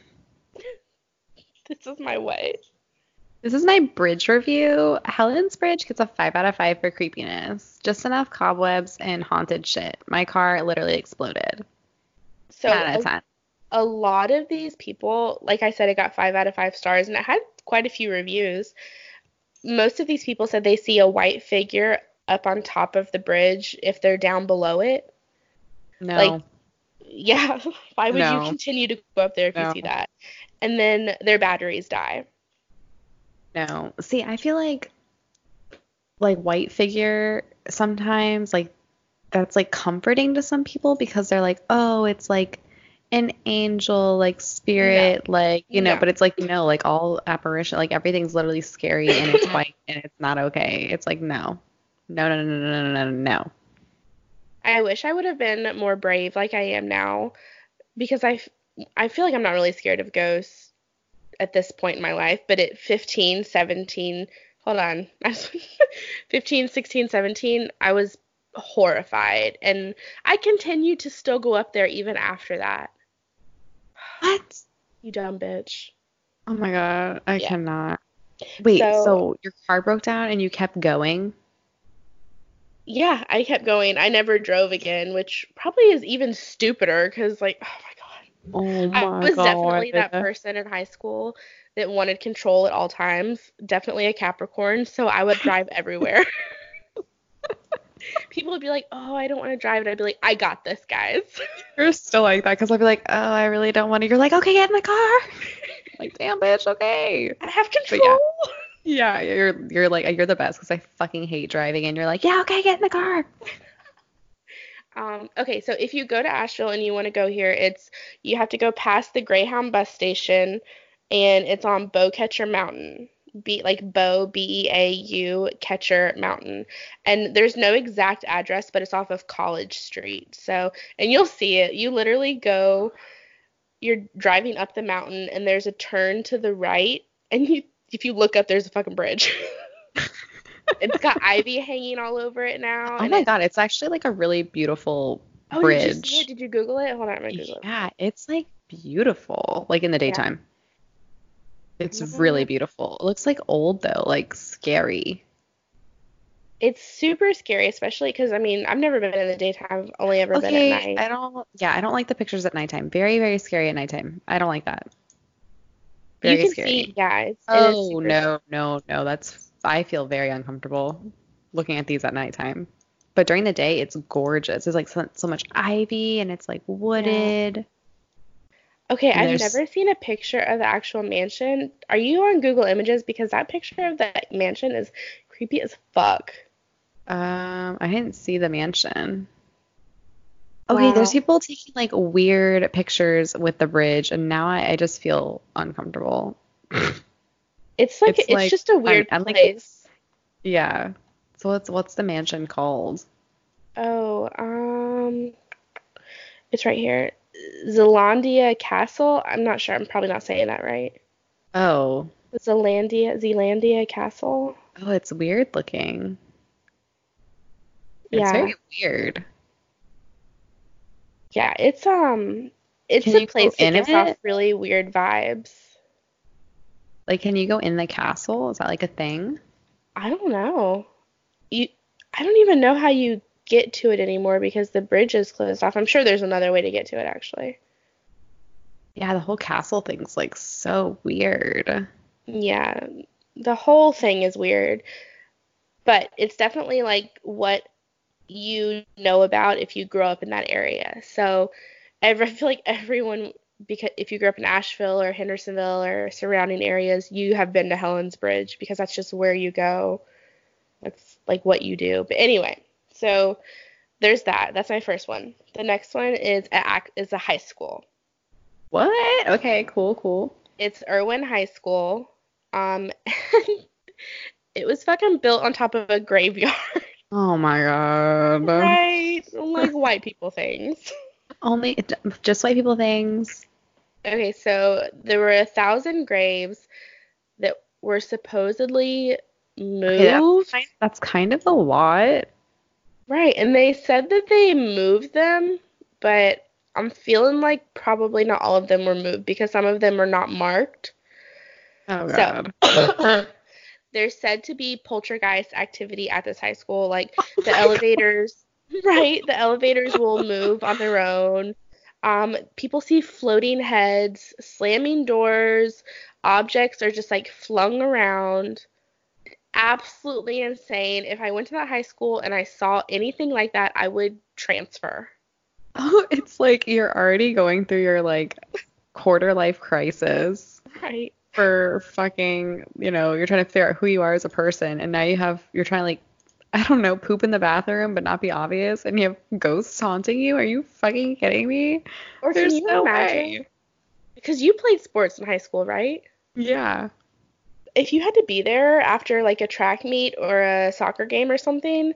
A: This is my way.
B: This is my bridge review. Helen's Bridge gets a 5 out of 5 for creepiness. Just enough cobwebs and haunted shit. My car literally exploded.
A: So
B: 10 out of 10.
A: A lot of these people, like I said, it got five out of five stars, and it had quite a few reviews. Most of these people said they see a white figure up on top of the bridge if they're down below it.
B: No.
A: like, Yeah, why would
B: No.
A: you continue to go up there if
B: No.
A: you see that? And then their batteries die.
B: no. See, I feel like like white figure sometimes like that's like comforting to some people because they're like, "Oh, it's like an angel like spirit like, you know,
A: No.
B: but it's like no, like all apparition like everything's literally scary and it's white and it's not okay. It's like no. No, no, no, no, no, no, no, no.
A: I wish I would have been more brave like I am now because i i feel like I'm not really scared of ghosts at this point in my life, but at 15, 17, hold on, I was 15, 16, 17, I was horrified and I continue to still go up there even after that.
B: What?
A: You dumb bitch.
B: Oh my god, I
A: Yeah.
B: cannot. Wait,
A: So-
B: so, your car broke down and you kept going?
A: Yeah, I kept going. I never drove again, which probably is even stupider because, like, oh my god.
B: Oh my I
A: was
B: god.
A: definitely that person in high school that wanted control at all times. Definitely a Capricorn, so I would drive everywhere. People would be like, "Oh, I don't want to drive," and I'd be like, "I got this, guys."
B: You're still like that because I'd be like, oh, I really don't want to. You're like, okay, get in the car. like, damn, bitch, okay.
A: I have
B: yeah.
A: control.
B: Yeah, you're you're like you're the best because I fucking hate driving, and you're like, yeah, okay, get in the car.
A: Um, okay, so if you go to Asheville and you want to go here, it's you have to go past the Greyhound bus station, and it's on Beaucatcher Mountain. B like Bow B E A U Catcher Mountain, and there's no exact address, but it's off of College Street. So, and you'll see it. You literally go, you're driving up the mountain, and there's a turn to the right, and you if you look up, there's a fucking bridge. it's got ivy hanging all over it now.
B: Oh
A: and
B: my
A: it-
B: god, it's actually like a really beautiful
A: Oh,
B: bridge.
A: did you? Did you Google it? Hold on, I'm gonna Google it.
B: Yeah, it's like beautiful, like in the daytime. It's really beautiful. It looks like old though, like scary.
A: It's super scary, especially because I mean I've never been in the daytime. I've only ever been
B: Okay,
A: at night.
B: I don't. Yeah, I don't like the pictures at nighttime. Very, very scary at nighttime. I don't like that. Very
A: you can
B: scary.
A: see, yeah. It's, it is
B: Oh no, no, no. That's I feel very uncomfortable looking at these at nighttime. But during the day, it's gorgeous. There's like so, so much ivy and it's like wooded.
A: Okay,
B: And
A: I've
B: there's-
A: never seen a picture of the actual mansion. Are you on Google Images? Because that picture of that mansion is creepy as fuck.
B: Um, I didn't see the mansion. Okay, there's people taking like weird pictures with the bridge, and now I, I just feel uncomfortable.
A: It's like
B: It's
A: it's,
B: like-
A: just a weird
B: I'm like-
A: place.
B: Yeah. So what's what's the mansion called?
A: Oh, um, it's right here. Zealandia Castle. I'm not sure. I'm probably not saying that right.
B: Oh,
A: Zealandia, Zealandia Castle.
B: oh, it's weird looking.
A: Yeah.
B: It's very weird.
A: Yeah, it's um it's
B: Can
A: a place that gives
B: it?
A: off really weird vibes.
B: Like, can you go in the castle? Is that like a thing?
A: I don't know. You I don't even know how you get to it anymore because the bridge is closed off. I'm sure there's another way to get to it actually.
B: Yeah, the whole castle thing's like so weird.
A: Yeah, the whole thing is weird, but it's definitely like what you know about if you grow up in that area. So every, I feel like everyone, because if you grew up in Asheville or Hendersonville or surrounding areas, you have been to Helen's Bridge because that's just where you go. That's like what you do. But anyway, so there's that. That's my first one. The next one is a, is a high school.
B: What? Okay, cool, cool.
A: It's Erwin High School. Um, it was fucking built on top of a graveyard.
B: Oh my god.
A: right? Like white people things.
B: Only just white people things.
A: Okay, so there were a thousand graves that were supposedly
B: Okay,
A: moved.
B: that's, that's kind of a lot.
A: Right, and they said that they moved them, but I'm feeling like probably not all of them were moved because some of them are not marked.
B: Oh god.
A: So there's said to be poltergeist activity at this high school. Like the elevators, right? The elevators will move on their own. Um, people see floating heads, slamming doors, objects are just like flung around. Absolutely insane. If I went to that high school and I saw anything like that, I would transfer.
B: Oh, it's like you're already going through your like quarter life crisis
A: Right.
B: for fucking, you know, you're trying to figure out who you are as a person and now you have you're trying to like I don't know, poop in the bathroom but not be obvious and you have ghosts haunting you? Are you fucking kidding me?
A: Or can
B: There's
A: you
B: no
A: imagine?
B: way.
A: Because you played sports in high school, right?
B: Yeah.
A: If you had to be there after like a track meet or a soccer game or something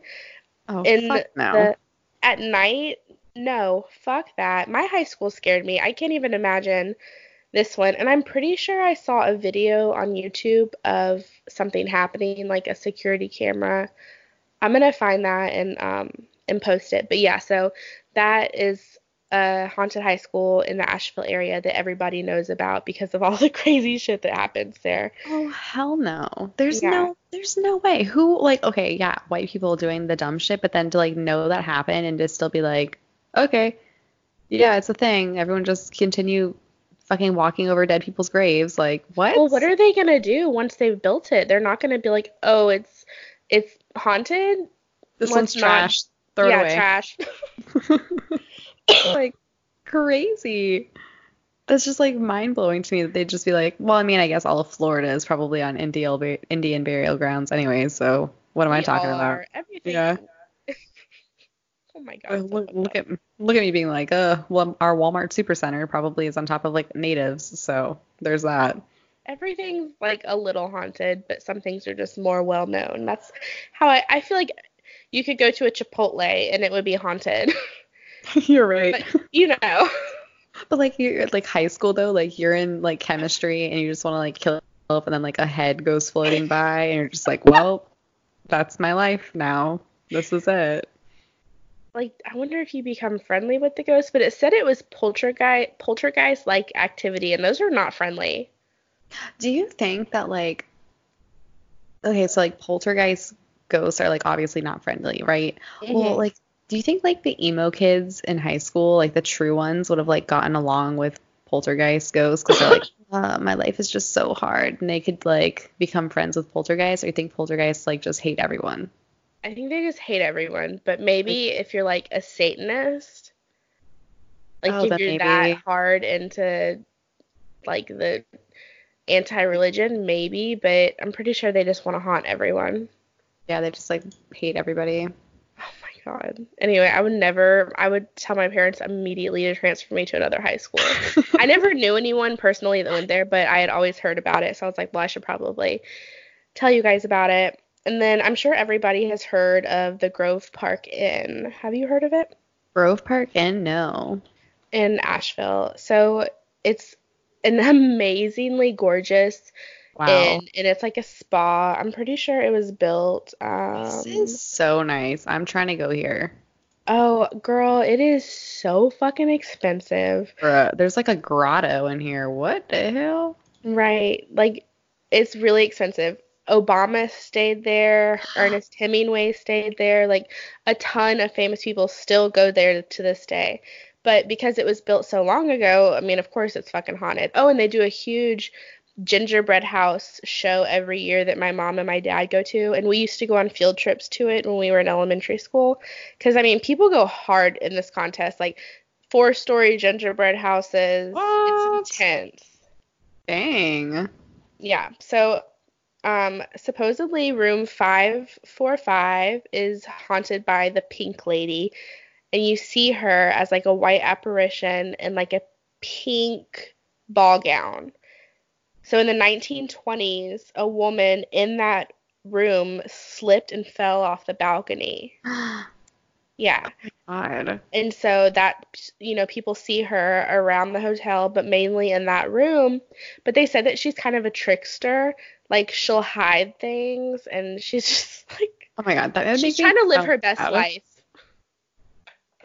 B: Oh,
A: in
B: fuck no.
A: the at night, no, fuck that. My high school scared me. I can't even imagine this one. And I'm pretty sure I saw a video on YouTube of something happening, like a security camera. I'm gonna find that and um and post it. But yeah, so that is a haunted high school in the Asheville area that everybody knows about because of all the crazy shit that happens there.
B: Oh hell no. There's
A: Yeah.
B: no there's no way. Who like okay, yeah, white people doing the dumb shit, but then to like know that happened and to still be like, okay, yeah, it's a thing. Everyone just continue fucking walking over dead people's graves. Like what?
A: Well, what are they gonna do once they've built it? They're not gonna be like, oh, it's it's haunted.
B: this
A: let's
B: one's
A: not-
B: trash. Throw
A: yeah,
B: it away.
A: trash.
B: like crazy. That's just like mind blowing to me that they'd just be like, well, I mean, I guess all of Florida is probably on Indian Indian burial grounds anyway. So what am I talking about?
A: Everything.
B: Yeah.
A: oh my god.
B: look, look at look at me being like, uh, well, our Walmart Supercenter probably is on top of like natives, so there's that.
A: Everything's like a little haunted, but some things are just more well known. That's how I, I feel like you could go to a Chipotle and it would be haunted.
B: You're right.
A: but you know.
B: But like you're like high school though, like you're in like chemistry and you just want to like kill yourself, and then like a head goes floating by, and you're just like, well, that's my life now. This is it.
A: like I wonder if you become friendly with the ghost, but it said it was poltergeist poltergeist like activity and those are not friendly.
B: Do you think that like okay, so like poltergeist ghosts are like obviously not friendly, right? Well,
A: Mhm.
B: like do you think like the emo kids in high school, like the true ones, would have like gotten along with poltergeist ghosts because they're like, uh, my life is just so hard, and they could like become friends with poltergeists, or you think poltergeists like just hate everyone?
A: I think they just hate everyone, but maybe if you're like a Satanist, like
B: Oh,
A: if you're
B: maybe.
A: that hard into like the anti-religion, maybe, but I'm pretty sure they just want to haunt everyone.
B: Yeah, they just like hate everybody.
A: God. Anyway, I would never I would tell my parents immediately to transfer me to another high school. I never knew anyone personally that went there, but I had always heard about it, so I was like, well, I should probably tell you guys about it. And then I'm sure everybody has heard of the Grove Park Inn. Have you heard of it?
B: Grove Park Inn? no.
A: In Asheville. So it's an amazingly gorgeous
B: Wow.
A: inn, and it's like a spa. I'm pretty sure it was built. Um,
B: this is so nice. I'm trying to go here.
A: Oh, girl, it is so fucking expensive.
B: Bruh, there's like a grotto in here. What the hell?
A: Right. Like, it's really expensive. Obama stayed there. Ernest Hemingway stayed there. Like, a ton of famous people still go there to this day. But because it was built so long ago, I mean, of course it's fucking haunted. Oh, and they do a huge gingerbread house show every year that my mom and my dad go to. And we used to go on field trips to it when we were in elementary school. Cuz I mean people go hard in this contest like four story gingerbread houses.
B: What?
A: it's intense.
B: Dang.
A: yeah so um supposedly room 545 is haunted by the pink lady. And you see her as like a white apparition in like a pink ball gown so in the 1920s, a woman in that room slipped and fell off the balcony. Yeah.
B: Oh god.
A: And so that, you know, people see her around the hotel, but mainly in that room. But they said that she's kind of a trickster. Like she'll hide things and she's just like,
B: Oh my god, that
A: she's trying to live
B: so
A: her best
B: sad.
A: life.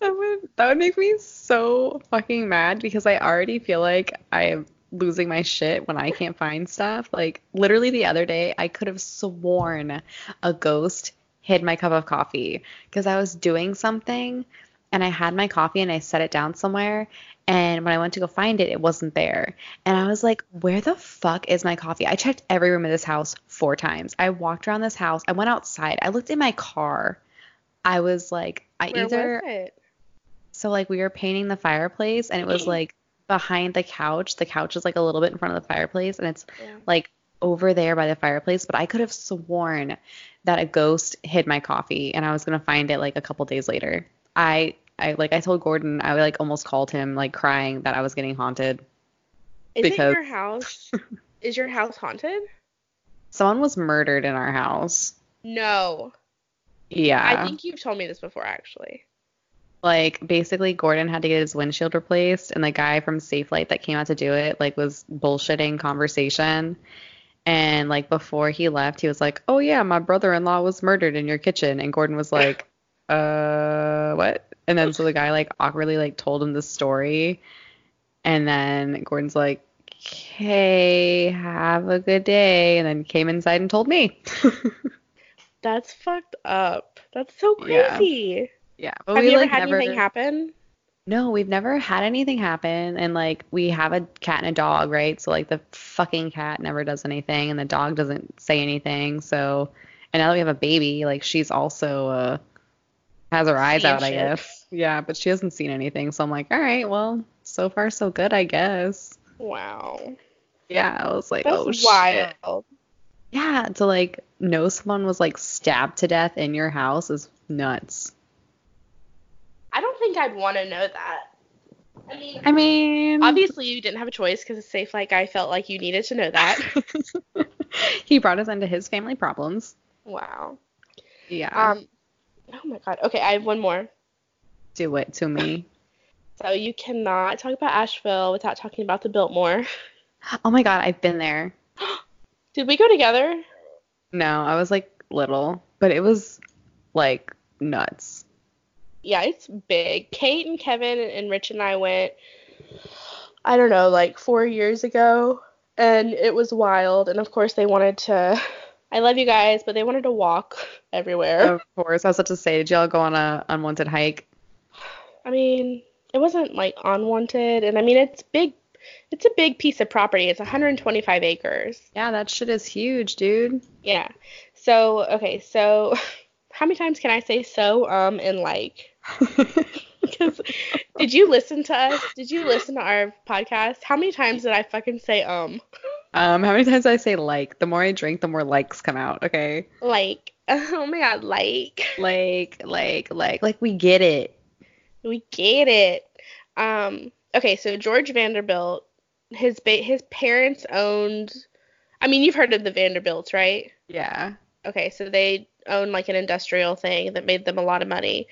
B: that would that would make me so fucking mad because I already feel like I'm losing my shit when I can't find stuff. Like literally the other day, I could have sworn a ghost hid my cup of coffee because I was doing something and I had my coffee and I set it down somewhere and when I went to go find it, it wasn't there. And I was like, where the fuck is my coffee? I checked every room of this house four times. I walked around this house. I went outside. I looked in my car. I was like, I
A: Where
B: either
A: was it?
B: so like we were painting the fireplace and it was like behind the couch. The couch is like a little bit in front of the fireplace and it's
A: Yeah.
B: like over there by the fireplace, but I could have sworn that a ghost hid my coffee and I was going to find it like a couple days later. I I like I told Gordon I like almost called him like crying that I was getting haunted.
A: Is
B: because-
A: it your house? is your house haunted?
B: Someone was murdered in our house.
A: No.
B: Yeah.
A: I think you've told me this before, actually.
B: Like basically Gordon had to get his windshield replaced and the guy from Safelite that came out to do it like was bullshitting conversation. And like before he left he was like oh yeah my brother-in-law was murdered in your kitchen. And Gordon was like uh what? And then so the guy like awkwardly like told him the story. And then Gordon's like okay have a good day. And then came inside and told me.
A: That's fucked up. That's so crazy.
B: yeah but
A: Have
B: we
A: you ever
B: like
A: had
B: never
A: anything happen?
B: No, we've never had anything happen. And like we have a cat and a dog, right? So like the fucking cat never does anything and the dog doesn't say anything. So and now that we have a baby, like she's also uh has her eyes
A: Seeing
B: out, I guess. Yeah, but she hasn't seen anything. So I'm like, all right, well, so far so good, I guess.
A: Wow.
B: Yeah, I was like,
A: That's
B: oh shit.
A: wild.
B: Yeah, to like know someone was like stabbed to death in your house is nuts.
A: I don't think I'd want to know that. I mean,
B: I mean,
A: obviously you didn't have a choice because a safe like I felt like you needed to know that.
B: he brought us into his family problems.
A: wow.
B: Yeah.
A: Um. Oh my god. Okay, I have one more.
B: do it to me.
A: So you cannot talk about Asheville without talking about the Biltmore.
B: Oh my god, I've been there.
A: Did we go together?
B: No, I was like little, but it was like nuts.
A: Yeah, it's big. Kate and Kevin and Rich and I went, I don't know, like four years ago, and it was wild. And of course, they wanted to. I love you guys, but they wanted to walk everywhere.
B: Of course, I was about to say, did y'all go on a unwanted hike?
A: I mean, it wasn't like unwanted, and I mean, it's big. It's a big piece of property. It's 125 acres.
B: Yeah, that shit is huge, dude.
A: Yeah. So okay, so how many times can I say so um and like? Did you listen to us? Did you listen to our podcast? How many times did I fucking say um?
B: um, how many times I say like? The more I drink, the more likes come out. Okay.
A: Like, oh my god, like
B: Like, like, like, like we get it.
A: we get it. Um, okay, so George Vanderbilt, his ba- his parents owned. I mean, you've heard of the Vanderbilts, right?
B: Yeah.
A: Okay, so they owned like an industrial thing that made them a lot of money.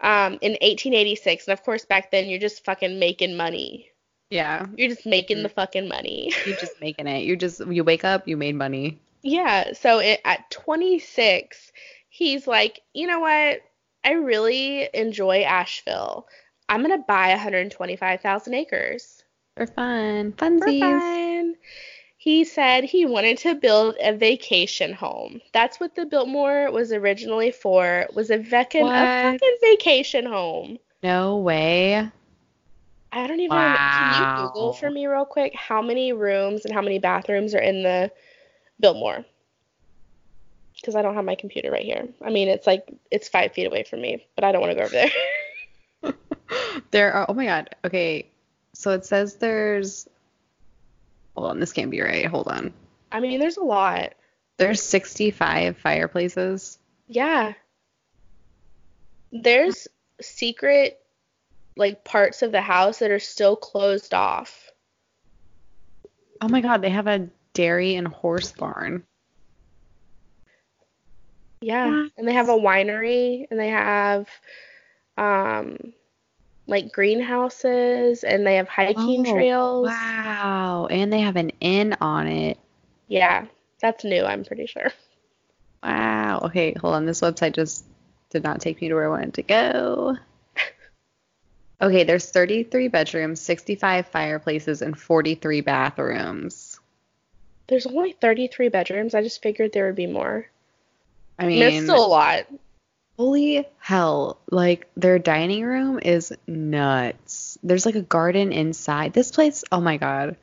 A: Um, in 1886, and of course back then you're just fucking making money.
B: Yeah.
A: You're just making the fucking money.
B: You're just making it. You just you wake up, you made money.
A: Yeah, so it, at 26, he's like, you know what? I really enjoy Asheville. I'm gonna buy 125,000 acres.
B: For fun.
A: For
B: Funsies.
A: fun. He said he wanted to build a vacation home. That's what the Biltmore was originally for. Was a, vec- a fucking vacation home.
B: No way.
A: I don't even remember. Can you Google for me real quick how many rooms and how many bathrooms are in the Biltmore? Because I don't have my computer right here. I mean, it's like it's five feet away from me, but I don't want to go over there.
B: There are, oh my god. Okay. So it says there's, hold on, this can't be right. Hold on.
A: I mean, there's a lot.
B: There's 65 fireplaces.
A: Yeah. There's secret like parts of the house that are still closed off.
B: Oh my god, they have a dairy and horse barn.
A: Yeah.
B: What?
A: And they have a winery and they have um like greenhouses and they have hiking
B: Oh,
A: trails.
B: Wow. And they have an inn on it.
A: Yeah. That's new, I'm pretty sure.
B: Wow. Okay, hold on. This website just did not take me to where I wanted to go. Okay, there's 33 bedrooms, 65 fireplaces, and 43 bathrooms.
A: There's only 33 bedrooms. I just figured there would be more.
B: I
A: mean, it's still a lot.
B: Holy hell. Like, their dining room is nuts. There's like a garden inside. This place, oh my god.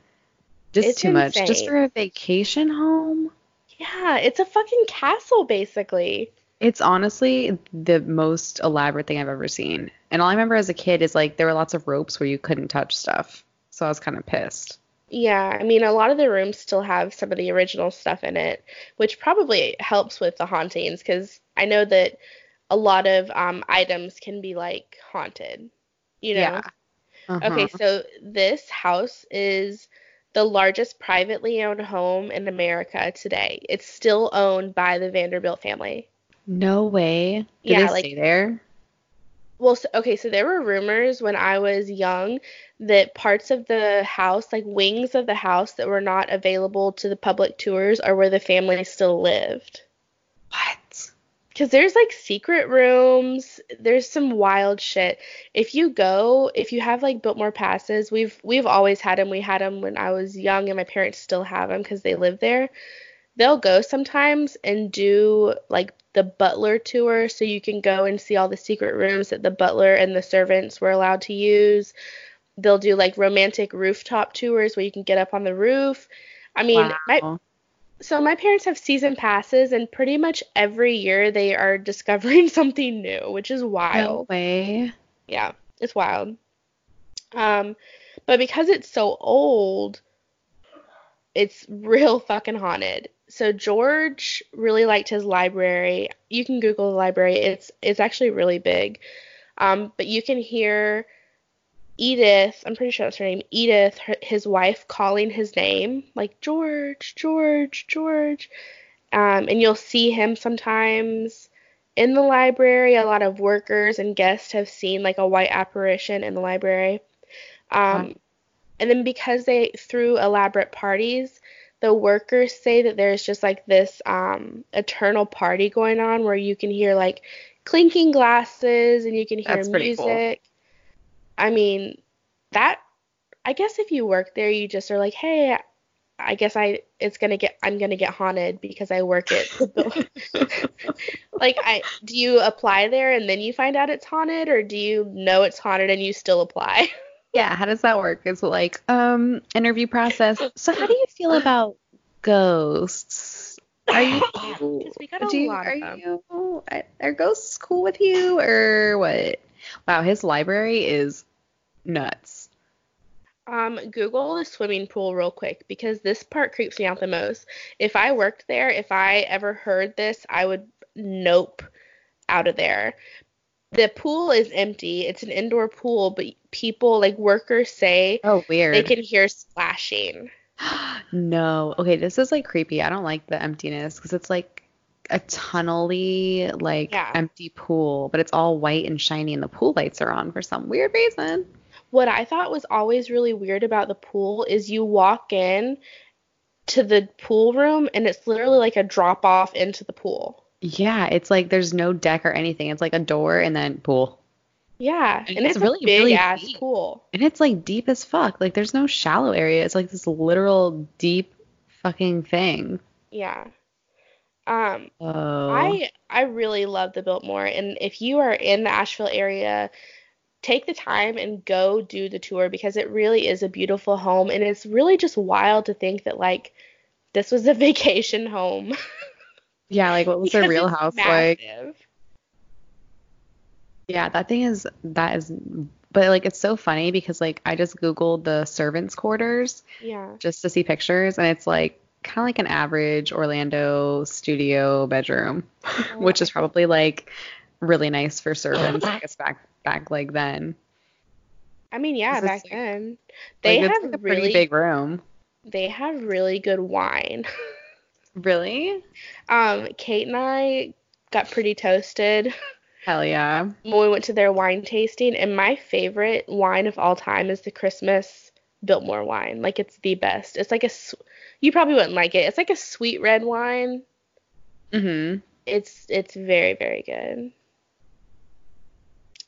B: Just
A: It's
B: too much. Just for a vacation home.
A: Yeah, it's a fucking castle basically.
B: It's honestly the most elaborate thing I've ever seen. And all I remember as a kid is like there were lots of ropes where you couldn't touch stuff. So I was kind of pissed.
A: Yeah, I mean, a lot of the rooms still have some of the original stuff in it, which probably helps with the hauntings because I know that a lot of um, items can be like haunted. You know?
B: Yeah. Uh-huh.
A: Okay, so this house is the largest privately owned home in America today. It's still owned by the Vanderbilt family.
B: No way.
A: Yeah,
B: they
A: like-
B: stay there?
A: Well, so, okay, so there were rumors when I was young that parts of the house, like wings of the house that were not available to the public tours, are where the family still lived.
B: What?
A: Because there's like secret rooms, there's some wild shit. If you go, if you have like Biltmore passes, we've we've always had them. We had them when I was young, and my parents still have them because they live there. They'll go sometimes and do like the butler tour, so you can go and see all the secret rooms that the butler and the servants were allowed to use. They'll do like romantic rooftop tours where you can get up on the roof. I mean, my,
B: Wow.
A: So my parents have season passes, and pretty much every year they are discovering something new, which is wild.
B: no way.
A: Yeah, it's wild. Um, but because it's so old, it's real fucking haunted. So George really liked his library. You can Google the library. It's it's actually really big. Um, but you can hear Edith, I'm pretty sure that's her name, Edith, her, his wife, calling his name, like George, George, George. Um, and you'll see him sometimes in the library. A lot of workers and guests have seen like a white apparition in the library. Um,
B: Wow.
A: and then because they threw elaborate parties, the workers say that there's just like this um, eternal party going on where you can hear like clinking glasses and you can hear
B: That's pretty cool.
A: I mean, that I guess if you work there, you just are like, hey, I guess I it's gonna get I'm gonna get haunted because I work it. like I do you apply there and then you find out it's haunted or do you know it's haunted and you still apply?
B: Yeah, how does that work? Is it like um interview process? So how do you feel about ghosts? Are you
A: Because we got a
B: do you,
A: lot
B: are
A: of them.
B: you are ghosts cool with you or what? Wow, his library is nuts.
A: Um, Google the swimming pool real quick because this part creeps me out the most. If I worked there, if I ever heard this, I would nope out of there. The pool is empty. It's an indoor pool, but people like workers say
B: Oh, weird.
A: they can hear splashing.
B: no. Okay, this is like creepy. I don't like the emptiness because it's like a tunnely, like
A: Yeah.
B: empty pool, but it's all white and shiny and the pool lights are on for some weird reason.
A: What I thought was always really weird about the pool is you walk in to the pool room and it's literally like a drop off into the pool.
B: Yeah, it's like there's no deck or anything. It's like a door and then pool.
A: Yeah,
B: And
A: and,
B: it's
A: it's,
B: really,
A: big
B: really
A: ass
B: deep.
A: pool.
B: And it's like deep as fuck. Like there's no shallow area. It's like this literal deep fucking thing.
A: Yeah. Um,
B: Oh.
A: I I really love the Biltmore, and if you are in the Asheville area, take the time and go do the tour because it really is a beautiful home, and it's really just wild to think that like this was a vacation home.
B: yeah, like what was the real house like? Yeah, that thing is that is but like it's so funny because like I just googled the servants quarters
A: Yeah.
B: just to see pictures and it's like kind of like an average Orlando studio bedroom, which is probably like really nice for servants I guess back back like then.
A: I mean, yeah, back
B: like-
A: then they
B: like,
A: have
B: like a pretty
A: really
B: big room.
A: they have really good wine.
B: Really?
A: Um, Kate and I got pretty toasted
B: Hell yeah.
A: when we went to their wine tasting, and my favorite wine of all time is the Christmas Biltmore wine. Like it's the best. It's like a you probably wouldn't like it. It's like a sweet red wine.
B: Mhm.
A: It's it's very very good.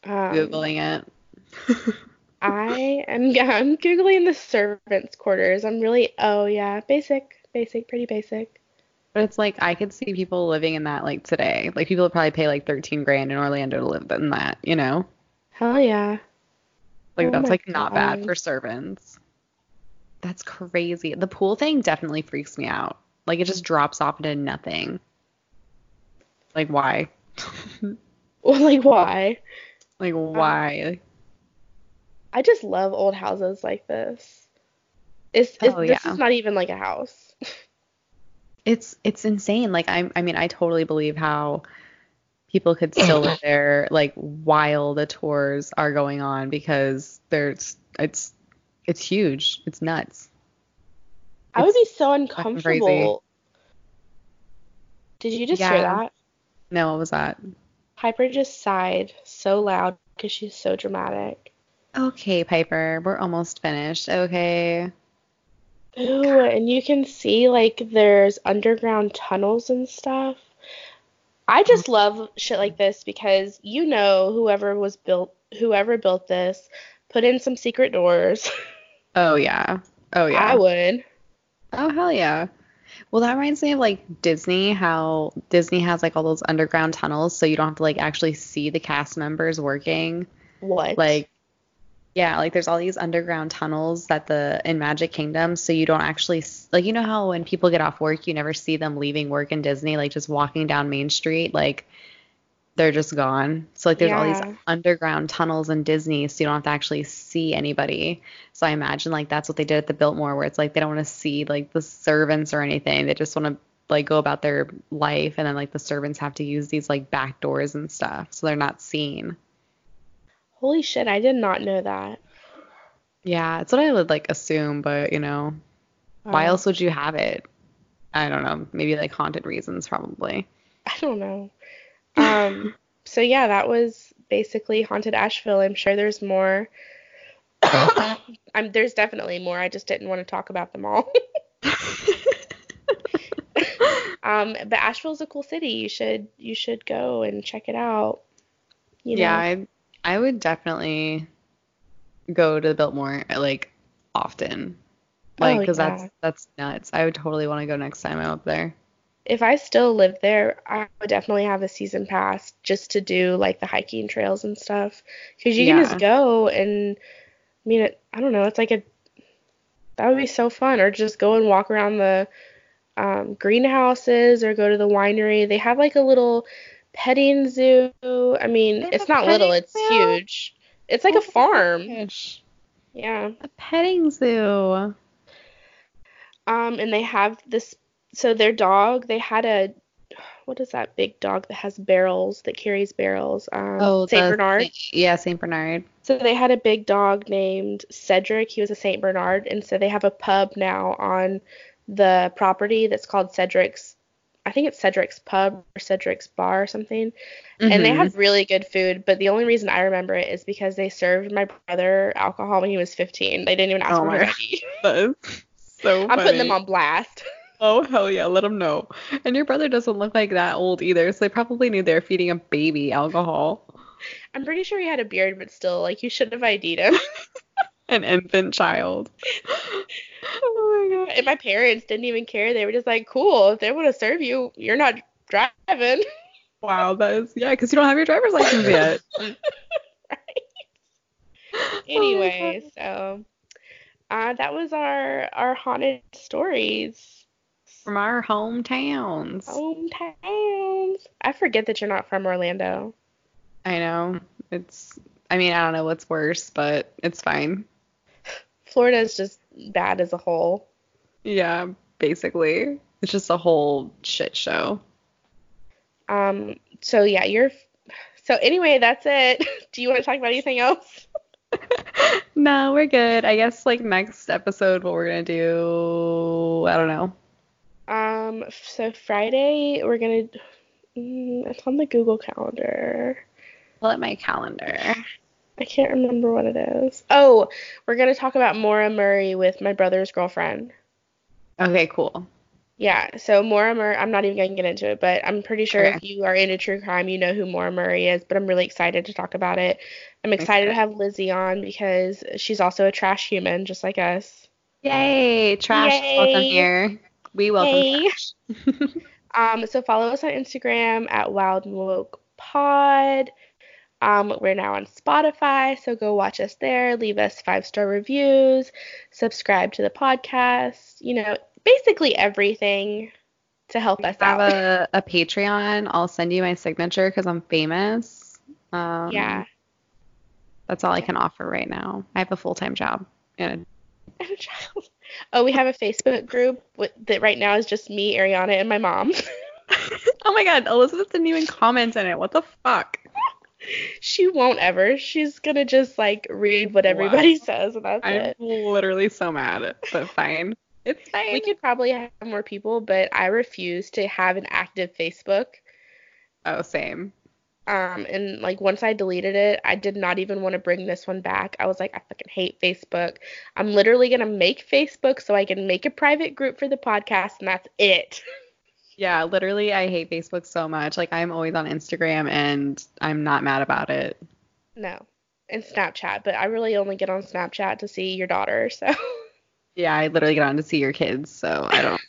A: Um,
B: Googling it.
A: I am yeah, I'm googling the servants' quarters. I'm really oh yeah basic basic pretty basic.
B: But it's like I could see people living in that like today. Like people would probably pay like 13 grand in Orlando to live in that, you know?
A: Hell yeah.
B: Like
A: Oh
B: that's like not bad for servants. That's crazy. The pool thing definitely freaks me out. Like it just drops off into nothing. Like why?
A: Like why?
B: like um, why?
A: I just love old houses like this. It's, it's
B: Oh,
A: this
B: yeah.
A: is not even like a house.
B: It's it's insane. Like I I mean I totally believe how people could still live there like while the tours are going on because there's it's it's huge. It's nuts.
A: I would be so uncomfortable. Did you just hear that?
B: No, what was that?
A: Piper just sighed so loud because she's so dramatic.
B: Okay, Piper, we're almost finished. Okay.
A: Ooh, and you can see like there's underground tunnels and stuff. I just mm. love shit like this because you know whoever was built whoever built this put in some secret doors.
B: Oh yeah. Oh yeah.
A: I would.
B: Oh hell yeah. Well, that reminds me of like Disney, how Disney has like all those underground tunnels so you don't have to like actually see the cast members working.
A: What?
B: Like yeah, like there's all these underground tunnels that the in Magic Kingdom so you don't actually like you know how when people get off work you never see them leaving work in Disney like just walking down Main Street like they're just gone. So like there's all these underground tunnels in Disney so you don't have to actually see anybody. So I imagine like that's what they did at the Biltmore where it's like they don't want to see like the servants or anything. They just want to like go about their life and then like the servants have to use these like back doors and stuff so they're not seen.
A: Holy shit, I did not know that.
B: Yeah, it's what I would like assume, but you know, why else would you have it? I don't know. Maybe like haunted reasons, probably.
A: I don't know. Um, so yeah, that was basically Haunted Asheville. I'm sure there's more. I'm there's definitely more. I just didn't want to talk about them all. um, but Asheville's a cool city. You should you should go and check it out. You know?
B: Yeah, I I would definitely go to the Biltmore like often. Like,
A: Oh,
B: because
A: yeah.
B: that's that's nuts. I would totally want to go next time I'm up there.
A: If I still lived there, I would definitely have a season pass just to do like the hiking trails and stuff. Because you can just go and, I mean, it, I don't know, it's like a, that would be so fun. Or just go and walk around the um, greenhouses or go to the winery. They have like a little petting zoo. I mean,
B: have
A: it's not little, it's
B: zoo?
A: huge. It's like a farm.
B: Fish.
A: Yeah.
B: A petting zoo.
A: Um, and they have this. So their dog, they had a, what is that big dog that has barrels that carries barrels? Um,
B: Oh,
A: Saint
B: the-
A: Bernard.
B: Yeah, Saint Bernard.
A: So they had a big dog named Cedric. He was a Saint Bernard, and so they have a pub now on the property that's called Cedric's. I think it's Cedric's Pub or Cedric's Bar or something. And they have really good food, but the only reason I remember it is because they served my brother alcohol when he was 15. They didn't even ask
B: Oh
A: for
B: my.
A: ID.
B: So
A: I'm putting them on blast.
B: Oh hell yeah, let them know. And your brother doesn't look like that old either, so they probably knew they were feeding a baby alcohol.
A: I'm pretty sure he had a beard, but still, like you shouldn't have ID'd him.
B: An infant child.
A: oh my god. And my parents didn't even care. They were just like, cool. If they want to serve you, you're not driving.
B: Wow, that is yeah, because you don't have your driver's license yet.
A: right. Anyway, oh so uh, that was our our haunted stories
B: from our hometowns.
A: Hometowns. I forget that you're not from Orlando.
B: I know. It's. I mean, I don't know what's worse, but it's fine.
A: Florida is just bad as a whole.
B: Yeah, basically, it's just a whole shit show.
A: Um. So yeah, you're. So anyway, that's it. Do you want to talk about anything else?
B: no, we're good. I guess like next episode, what we're gonna do, I don't know.
A: Um. So Friday, we're gonna. Mm, it's on the Google Calendar.
B: Pull up my calendar.
A: I can't remember what it is. Oh, we're gonna talk about Maura Murray with my brother's girlfriend.
B: Okay, cool.
A: Yeah, so Maura Murray, I'm not even going to get into it, but I'm pretty sure okay. if you are into true crime, you know who Maura Murray is, but I'm really excited to talk about it. I'm excited to have Lizzie on because she's also a trash human, just like us.
B: Yay! Trash Yay. welcome here. We welcome trash.
A: um, so follow us on Instagram at Wild and Woke Pod. Um, we're now on Spotify, so go watch us there. Leave us five star reviews. Subscribe to the podcast. You know, basically everything to help
B: we
A: us
B: have out. Have a, a Patreon. I'll send you my signature because I'm famous. Um,
A: yeah.
B: That's all I can offer right now. I have a full time job and
A: a, a child. Oh, we have a Facebook group with, that right now is just me, Ariana, and my mom.
B: oh my god, Elizabeth didn't even comment in it. What the fuck?
A: she won't ever. She's gonna just like read what everybody wow. says and that's
B: I'm
A: it.
B: I'm literally so mad, but fine. It's fine.
A: We could probably have more people, but I refuse to have an active Facebook.
B: Oh, same.
A: Um, and like once I deleted it, I did not even want to bring this one back. I was like, I fucking hate Facebook. I'm literally gonna make Facebook so I can make a private group for the podcast, and that's it.
B: Yeah, literally, I hate Facebook so much. Like, I'm always on Instagram, and I'm not mad about it.
A: No, and Snapchat, but I really only get on Snapchat to see your daughter, so.
B: Yeah, I literally get on to see your kids, so I don't.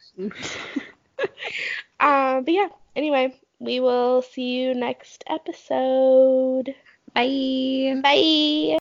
A: um, but yeah. Anyway, we will see you next episode.
B: Bye.
A: Bye.